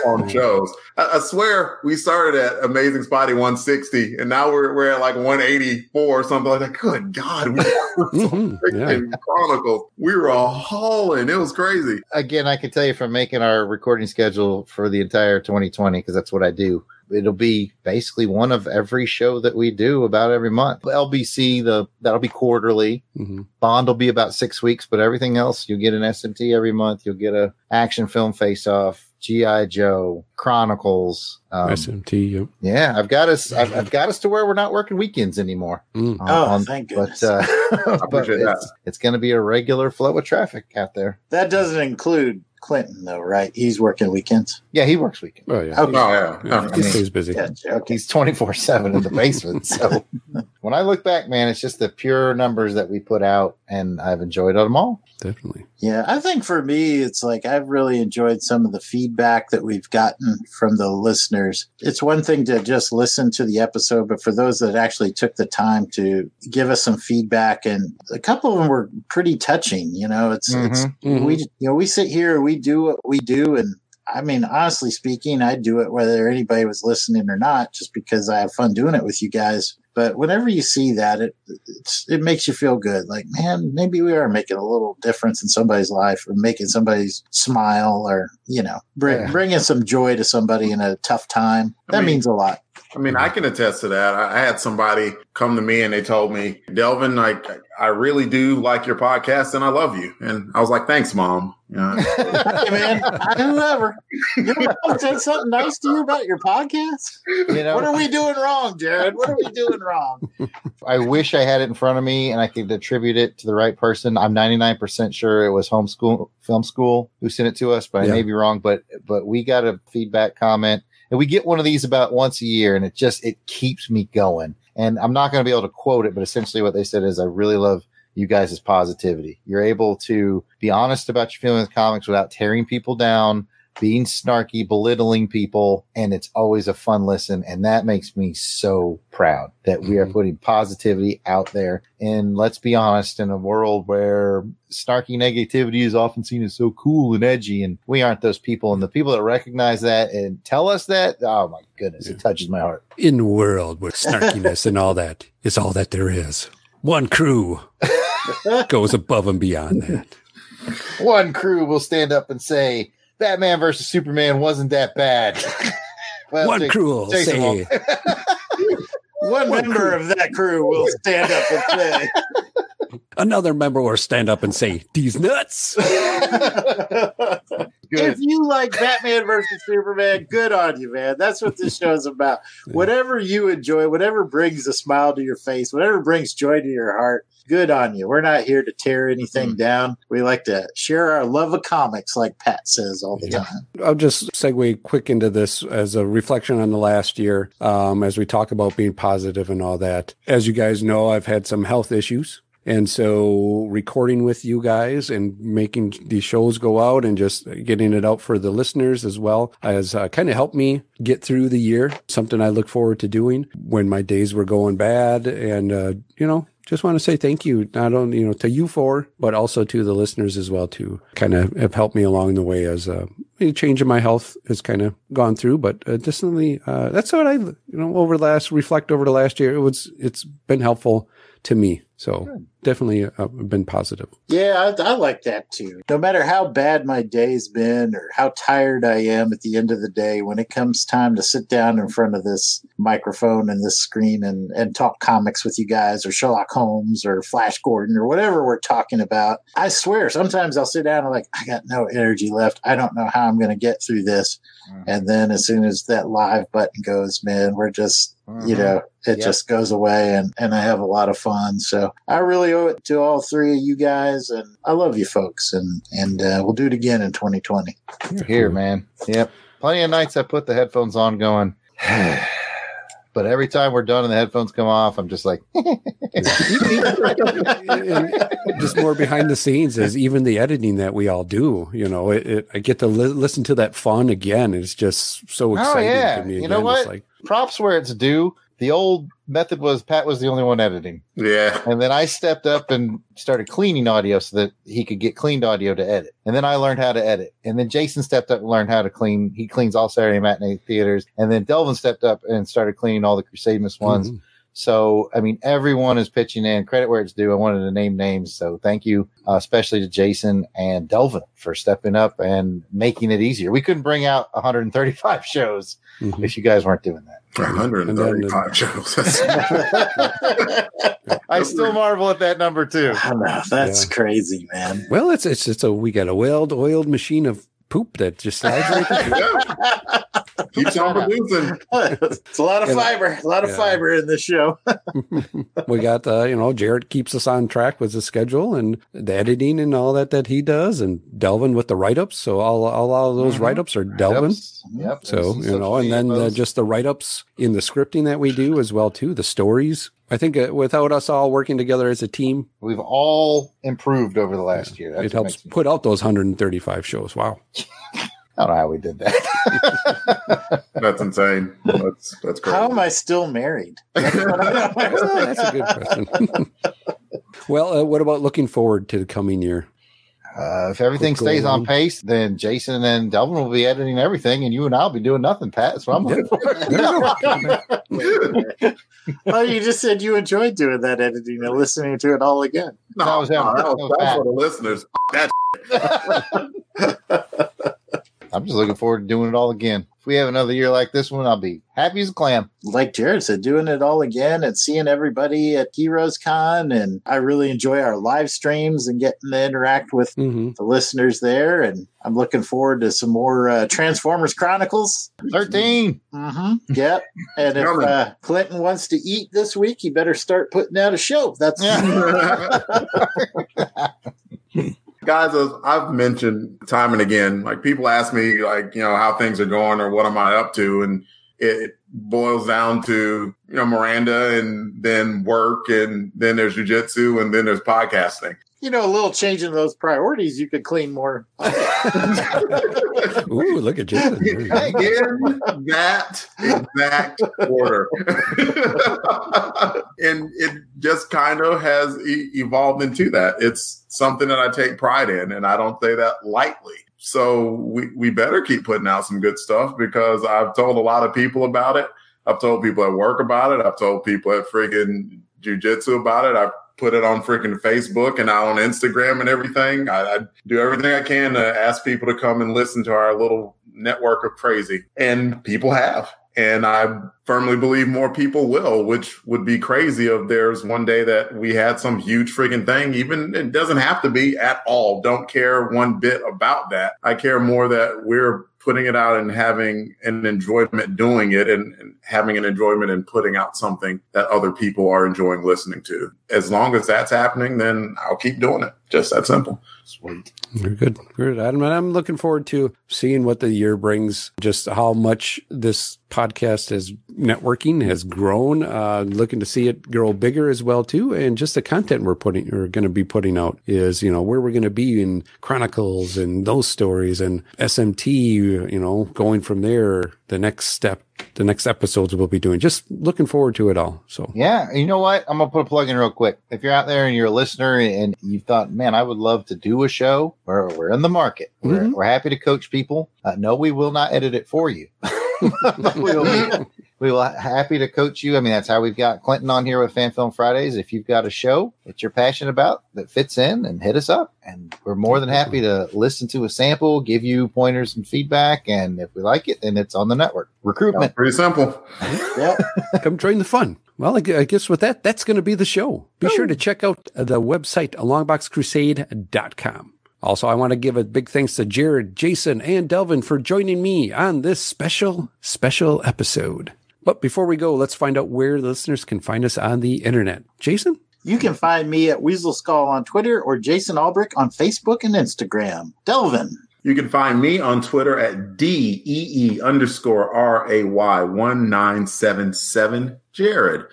[SPEAKER 3] on shows. I, I swear we started at Amazing Spidey 160, and now we're we're at like 184 or something like that. Good God, we were so
[SPEAKER 1] Mhm,
[SPEAKER 3] freaking chronicles. We were hauling. It was crazy.
[SPEAKER 2] Again, I can tell you from making our recording schedule for the entire 2020, because that's what I do. It'll be basically one of every show that we do about every month. LBC, the that'll be quarterly.
[SPEAKER 1] hmm
[SPEAKER 2] Bond will be about six weeks, but everything else you'll get an SMT every month. You'll get a action film face off, GI Joe, Chronicles. Um,
[SPEAKER 1] SMT. Yep.
[SPEAKER 2] yeah, I've got us. I've, I've got us to where we're not working weekends anymore.
[SPEAKER 1] Mm.
[SPEAKER 2] on-
[SPEAKER 4] Oh,
[SPEAKER 2] on-
[SPEAKER 4] thank
[SPEAKER 2] but uh, but
[SPEAKER 3] appreciate
[SPEAKER 2] it's,
[SPEAKER 3] that.
[SPEAKER 2] it's going to be a regular flow of traffic out there.
[SPEAKER 4] that doesn't include Clinton, though, right? He's working weekends.
[SPEAKER 2] Yeah, he works weekends.
[SPEAKER 1] Oh yeah.
[SPEAKER 4] Okay.
[SPEAKER 3] Oh yeah.
[SPEAKER 1] yeah. He stays busy.
[SPEAKER 4] Gotcha. Okay.
[SPEAKER 2] He's twenty four seven in the basement. So when I look back, man, it's just the pure numbers that we put out, and I've enjoyed them all.
[SPEAKER 1] Definitely.
[SPEAKER 4] Yeah, I think for me, it's like I've really enjoyed some of the feedback that we've gotten from the listeners. It's one thing to just listen to the episode, but for those that actually took the time to give us some feedback, and a couple of them were pretty touching. You know, it's, it's
[SPEAKER 1] Mhm.
[SPEAKER 4] we you know we sit here, we do what we do, and I mean, honestly speaking, I do it whether anybody was listening or not, just because I have fun doing it with you guys. But whenever you see that, it it's, it makes you feel good. Like, man, maybe we are making a little difference in somebody's life, or making somebody smile, or you know, bring,
[SPEAKER 3] Yeah.
[SPEAKER 4] bringing some joy to somebody in a tough time. That
[SPEAKER 3] mean-
[SPEAKER 4] means a lot.
[SPEAKER 3] I mean, I can attest to that. I I had somebody come to me and they told me, Delvin, like, I really do like your podcast and I love you. And I was like, thanks, mom. You know,
[SPEAKER 4] hey, man, whoever. Your mom said something nice to you about your podcast.
[SPEAKER 2] You know,
[SPEAKER 4] What are we doing wrong, Jared? What are we doing wrong?
[SPEAKER 2] I wish I had it in front of me and I could attribute it to the right person. I'm 99% sure it was homeschool film school who sent it to us, but I may be wrong. But but we got a feedback comment and we get one of these about once a year and it just it keeps me going. And I'm not going to be able to quote it, but essentially what they said is I really love you guys' positivity. You're able to be honest about your feelings with comics without tearing people down, being snarky, belittling people, and it's always a fun listen. And that makes me so proud that we are mm-hmm. putting positivity out there. And let's be honest, in a world where snarky negativity is often seen as so cool and edgy, and we aren't those people. And the people that recognize that and tell us that, oh my goodness, it touches my heart.
[SPEAKER 1] In the world where snarkiness and all that is all that there is. One crew goes above and beyond that.
[SPEAKER 2] One crew will stand up and say, Batman versus Superman wasn't that bad. Well,
[SPEAKER 1] One
[SPEAKER 2] Jason-
[SPEAKER 1] crew will say,
[SPEAKER 2] won't.
[SPEAKER 4] One member of that crew will stand up and say,
[SPEAKER 1] another member will stand up and say, these nuts.
[SPEAKER 4] if you like Batman versus Superman, good on you, man. That's what this show is about. Whatever you enjoy, whatever brings a smile to your face, whatever brings joy to your heart, good on you. We're not here to tear anything down. We like to share our love of comics, like Pat says all the time.
[SPEAKER 1] I'll just segue quick into this as a reflection on the last year, um, as we talk about being positive and all that. As you guys know, I've had some health issues. And so recording with you guys and making these shows go out and just getting it out for the listeners as well has uh, kind of helped me get through the year. Something I look forward to doing when my days were going bad. And, uh, you know, just want to say thank you, not only, you know, to you four, but also to the listeners as well, to kind of have helped me along the way as uh, a change in my health has kind of gone through. But uh, definitely, uh, that's what I, you know, over the last, reflect over the last year, it was, it's been helpful to me. So definitely uh, been positive.
[SPEAKER 4] Yeah, I, I like that too. No matter how bad my day's been or how tired I am at the end of the day, when it comes time to sit down in front of this microphone and this screen and, and talk comics with you guys or Sherlock Holmes or Flash Gordon or whatever we're talking about, I swear sometimes I'll sit down and like, I got no energy left. I don't know how I'm going to get through this. And then as soon as that live button goes, man, we're just, you
[SPEAKER 2] Mhm.
[SPEAKER 4] know, it
[SPEAKER 2] Yep.
[SPEAKER 4] just goes away and, and I have a lot of fun. So I really owe it to all three of you guys and I love you folks and, and uh, we'll do it again in 2020.
[SPEAKER 2] You're Here, man. Yep. Plenty of nights I put the headphones on going, but every time we're done and the headphones come off, I'm just like,
[SPEAKER 1] just more behind the scenes is even the editing that we all do. You know, it, it, I get to li- listen to that fun again. It's just so exciting
[SPEAKER 2] oh,
[SPEAKER 1] exciting
[SPEAKER 2] yeah.
[SPEAKER 1] to me.
[SPEAKER 2] You know what?
[SPEAKER 1] It's like,
[SPEAKER 2] Props where it's due. The old method was Pat was the only one editing.
[SPEAKER 3] Yeah.
[SPEAKER 2] And then I stepped up and started cleaning audio so that he could get cleaned audio to edit. And then I learned how to edit. And then Jason stepped up and learned how to clean. He cleans all Saturday matinee theaters. And then Delvin stepped up and started cleaning all the Crusademas ones.
[SPEAKER 1] Mhm.
[SPEAKER 2] So, I mean, everyone is pitching in credit where it's due. I wanted to name names. So thank you, uh, especially to Jason and Delvin for stepping up and making it easier. We couldn't bring out 135 shows
[SPEAKER 1] Mhm.
[SPEAKER 2] if you guys weren't doing that.
[SPEAKER 3] 135 shows.
[SPEAKER 2] I still marvel at that number too.
[SPEAKER 4] I know, that's
[SPEAKER 1] Yeah.
[SPEAKER 4] crazy, man.
[SPEAKER 1] well, it's it's it's a we got a well oiled machine of poop that just slides right there.
[SPEAKER 3] Keeps on producing.
[SPEAKER 4] it's a lot of
[SPEAKER 1] Yeah.
[SPEAKER 4] fiber, a lot of
[SPEAKER 1] Yeah.
[SPEAKER 4] fiber in this show.
[SPEAKER 1] we got uh, you know Jared keeps us on track with the schedule and the editing and all that that he does, and Delvin with the write ups. So all all, all of those
[SPEAKER 2] Mhm.
[SPEAKER 1] write ups are Delvin.
[SPEAKER 2] Yep.
[SPEAKER 1] So you know, and then uh, just the write ups in the scripting that we do as well too. The stories. I think uh, without us all working together as a team,
[SPEAKER 2] we've all improved over the last year. That's
[SPEAKER 1] it helps put out those 135 shows. Wow.
[SPEAKER 2] I don't know how we did that.
[SPEAKER 3] That's insane. That's that's great.
[SPEAKER 4] How am I still married?
[SPEAKER 1] Well, that's a good question. well, uh, what about looking forward to the coming year?
[SPEAKER 2] Uh, if everything
[SPEAKER 1] Go
[SPEAKER 2] stays on
[SPEAKER 1] on.
[SPEAKER 2] pace, then Jason and Delvin will be editing everything, and you and I'll be doing nothing, Pat. That's what I'm looking for.
[SPEAKER 4] oh, you just said you enjoyed doing that editing and listening to it all again.
[SPEAKER 3] No,
[SPEAKER 2] That was
[SPEAKER 3] no, that
[SPEAKER 2] That
[SPEAKER 3] was,
[SPEAKER 2] was
[SPEAKER 3] that's for the listeners. That
[SPEAKER 2] I'm just looking forward to doing it all again. If we have another year like this one, I'll be happy as a clam.
[SPEAKER 4] Like Jared said, doing it all again and seeing everybody at Heroes Con. And I really enjoy our live streams and getting to interact with
[SPEAKER 1] hmm
[SPEAKER 4] the listeners there. And I'm looking forward to some more uh, Transformers Chronicles.
[SPEAKER 2] 13.
[SPEAKER 4] Mm-hmm. Yep. And if uh, Clinton wants to eat this week, he better start putting out a show. That's
[SPEAKER 3] guys as i've mentioned time and again like people ask me like you know how things are going or what am i up to and it boils down to you know miranda and then work and then there's jujitsu and then there's podcasting
[SPEAKER 4] you know, a little change in those priorities, you could clean more.
[SPEAKER 1] Ooh, look at Jason.
[SPEAKER 3] in that exact order. and it just kind of has e- evolved into that. It's something that I take pride in, and I don't say that lightly. So we, we better keep putting out some good stuff because I've told a lot of people about it. I've told people at work about it. I've told people at freaking jujitsu about it. I've put it on freaking Facebook and on Instagram and everything. I, I do everything I can to ask people to come and listen to our little network of crazy. And people have. And I firmly believe more people will, which would be crazy if there's one day that we had some huge freaking thing. Even it doesn't have to be at all. Don't care one bit about that. I care more that we're putting it out and having an enjoyment doing it and, and having an enjoyment in putting out something that other people are enjoying listening to. As long as that's happening, then I'll keep doing it. Just that simple.
[SPEAKER 2] Sweet.
[SPEAKER 1] Very good. Good. Adam, and I'm looking forward to seeing what the year brings, just how much this podcast has networking has grown. Uh, looking to see it grow bigger as well too. And just the content we're putting we're going to be putting out is, you know, where we're going to be in Chronicles and those stories and SMT, you know, going from there, the next step, the next episodes we'll be doing. Just looking forward to it all. So
[SPEAKER 2] Yeah, you know what? I'm gonna put a plug in real quick. If you're out there and you're a listener and you thought, man, I would love to do a show, we're, we're in the market. We're,
[SPEAKER 1] Mhm.
[SPEAKER 2] we're happy to coach people. Uh, no, we will not edit it for you. But we will we will happy to coach you. I mean, that's how we've got Clinton on here with Fan Film Fridays. If you've got a show that you're passionate about that fits in, and hit us up, and we're more than happy to listen to a sample, give you pointers and feedback, and if we like it, then it's on the network. Recruitment.
[SPEAKER 3] Pretty simple.
[SPEAKER 4] Yep.
[SPEAKER 1] come join the fun. Well, I guess with that, that's going to be the show. Be sure to check out uh, the website, longboxcrusade.com. Also, I want to give a big thanks to Jared, Jason, and Delvin for joining me on this special, special episode. But before we go, let's find out where the listeners can find us on the internet. Jason?
[SPEAKER 4] You can find me at Weasel Skull on Twitter or Jason Albrick on Facebook and Instagram. Delvin.
[SPEAKER 3] You can find me on Twitter at DEE underscore RAY 1977 Jared.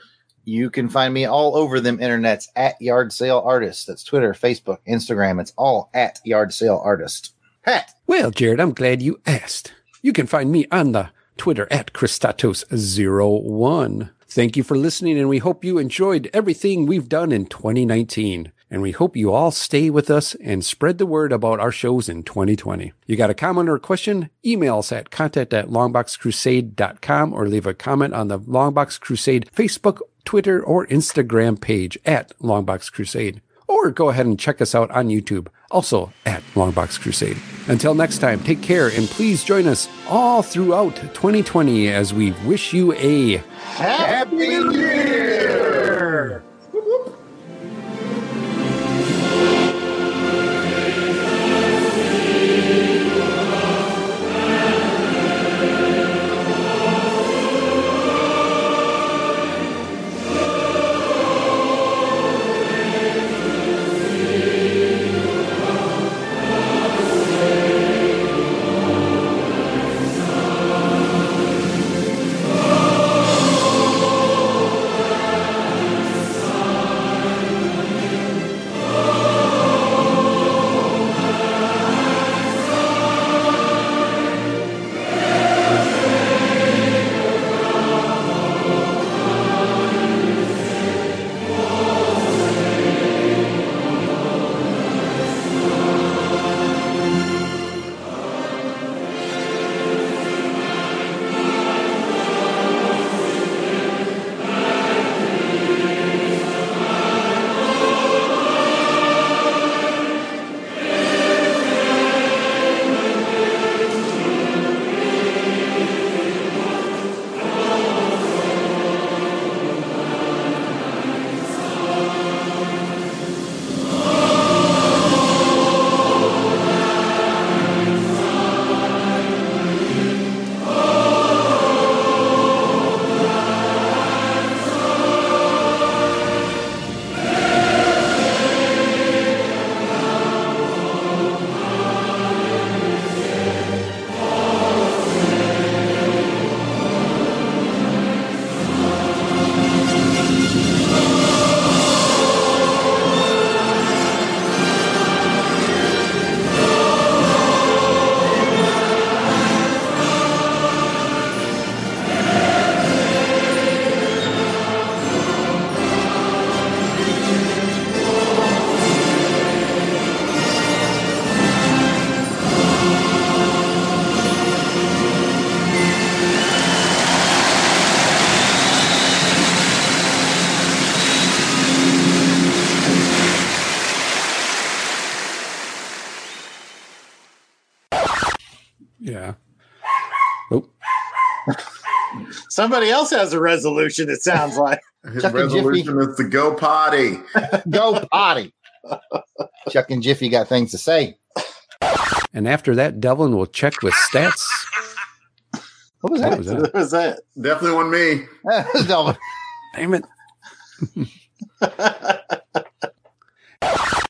[SPEAKER 2] You can find me all over them internets at Yard Sale Artist. That's Twitter, Facebook, Instagram. It's all at Yard Sale Artist. Hat.
[SPEAKER 1] Well, Jared, I'm glad you asked. You can find me on the Twitter at Christatos01. Thank you for listening, and we hope you enjoyed everything we've done in 2019. And we hope you all stay with us and spread the word about our shows in 2020. You got a comment or a question? Email us at contact at longboxcrusade.com or leave a comment on the Longbox Crusade Facebook, Twitter, or Instagram page at Longbox Crusade. Or go ahead and check us out on YouTube, also at Longbox Crusade. Until next time, take care and please join us all throughout 2020 as we wish you a
[SPEAKER 4] Happy New Year! Somebody else has a resolution, it sounds like.
[SPEAKER 3] His
[SPEAKER 2] Chuck and Jiffy.
[SPEAKER 3] resolution is to go potty.
[SPEAKER 2] Go potty. Chuck and Jiffy got things to say.
[SPEAKER 1] And after that, Devlin will check with stats.
[SPEAKER 2] What was
[SPEAKER 1] What
[SPEAKER 2] that?
[SPEAKER 1] was that?
[SPEAKER 4] What was that?
[SPEAKER 3] Definitely one me.
[SPEAKER 2] Delvin.
[SPEAKER 1] Damn it.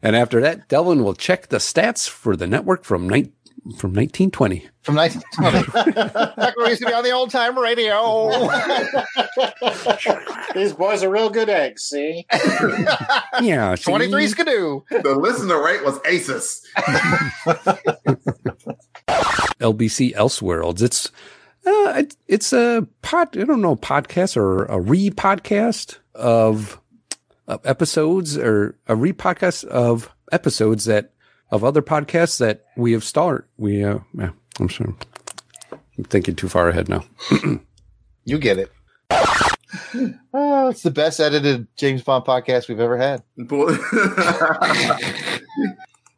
[SPEAKER 1] and after that, Delvin will check the stats for the network from night from 1920.
[SPEAKER 2] From 1920. Back when we used to be on the old time radio.
[SPEAKER 4] These boys are real good eggs, see?
[SPEAKER 1] Yeah, see?
[SPEAKER 2] 23 skidoo.
[SPEAKER 3] The listener rate was aces.
[SPEAKER 1] LBC Elseworlds. It's uh, it, it's a pod. I don't know podcast or a re podcast of, of episodes or a re podcast of episodes that of other podcasts that we have started. We uh, yeah, I'm sorry. I'm thinking too far ahead now.
[SPEAKER 2] You get it. Oh, it's the best edited James Bond podcast we've ever had.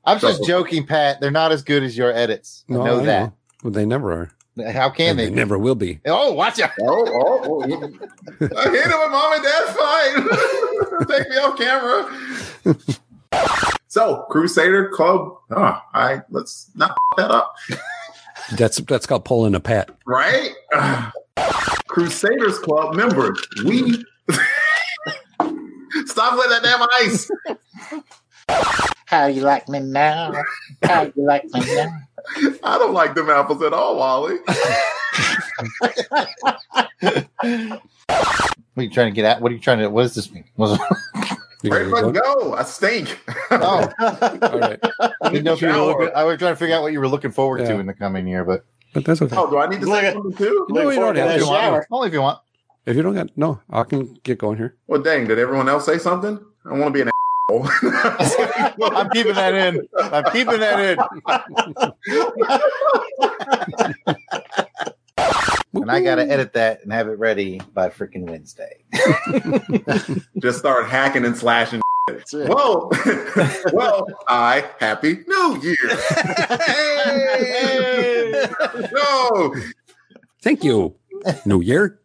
[SPEAKER 2] I'm just joking, Pat. They're not as good as your edits. I know
[SPEAKER 1] I
[SPEAKER 2] that.
[SPEAKER 1] Well, they never are.
[SPEAKER 2] How can
[SPEAKER 1] And
[SPEAKER 2] they?
[SPEAKER 1] they never will be.
[SPEAKER 2] Oh, watch out.
[SPEAKER 3] Oh, oh, oh. I hit it with mom and dad fight. Take me off camera. So, Crusader Club. Oh, I let's not f- that up,
[SPEAKER 1] That's that's called pulling a pat.
[SPEAKER 3] right? Ah. Crusaders Club members, we stop with that damn ice.
[SPEAKER 4] How you like me now? How you like me now?
[SPEAKER 3] I don't like them apples at all, Wally.
[SPEAKER 2] What are you trying to get at? What are you trying to? What does this mean? Was-
[SPEAKER 1] You
[SPEAKER 3] Ready
[SPEAKER 1] go?
[SPEAKER 3] go. I stink.
[SPEAKER 2] oh,
[SPEAKER 1] All right,
[SPEAKER 2] I didn't know if you were
[SPEAKER 3] Shower.
[SPEAKER 2] looking, I was trying to figure out what you were looking forward to in the coming year, but
[SPEAKER 1] but that's okay.
[SPEAKER 3] Oh, do I need to
[SPEAKER 4] Look
[SPEAKER 3] say
[SPEAKER 4] at-
[SPEAKER 3] something too?
[SPEAKER 1] No, you don't have to.
[SPEAKER 2] you want, only if you want.
[SPEAKER 1] If you don't got no, I can get going here.
[SPEAKER 3] Well, dang, did everyone else say something? I want to be an.
[SPEAKER 2] I'm keeping that in. I'm keeping that in. and I got to edit that and have it ready by freaking Wednesday.
[SPEAKER 3] Just start hacking and slashing.
[SPEAKER 4] That's it.
[SPEAKER 3] Well, well, I happy New Year. Hey! No,
[SPEAKER 1] Thank you. New Year.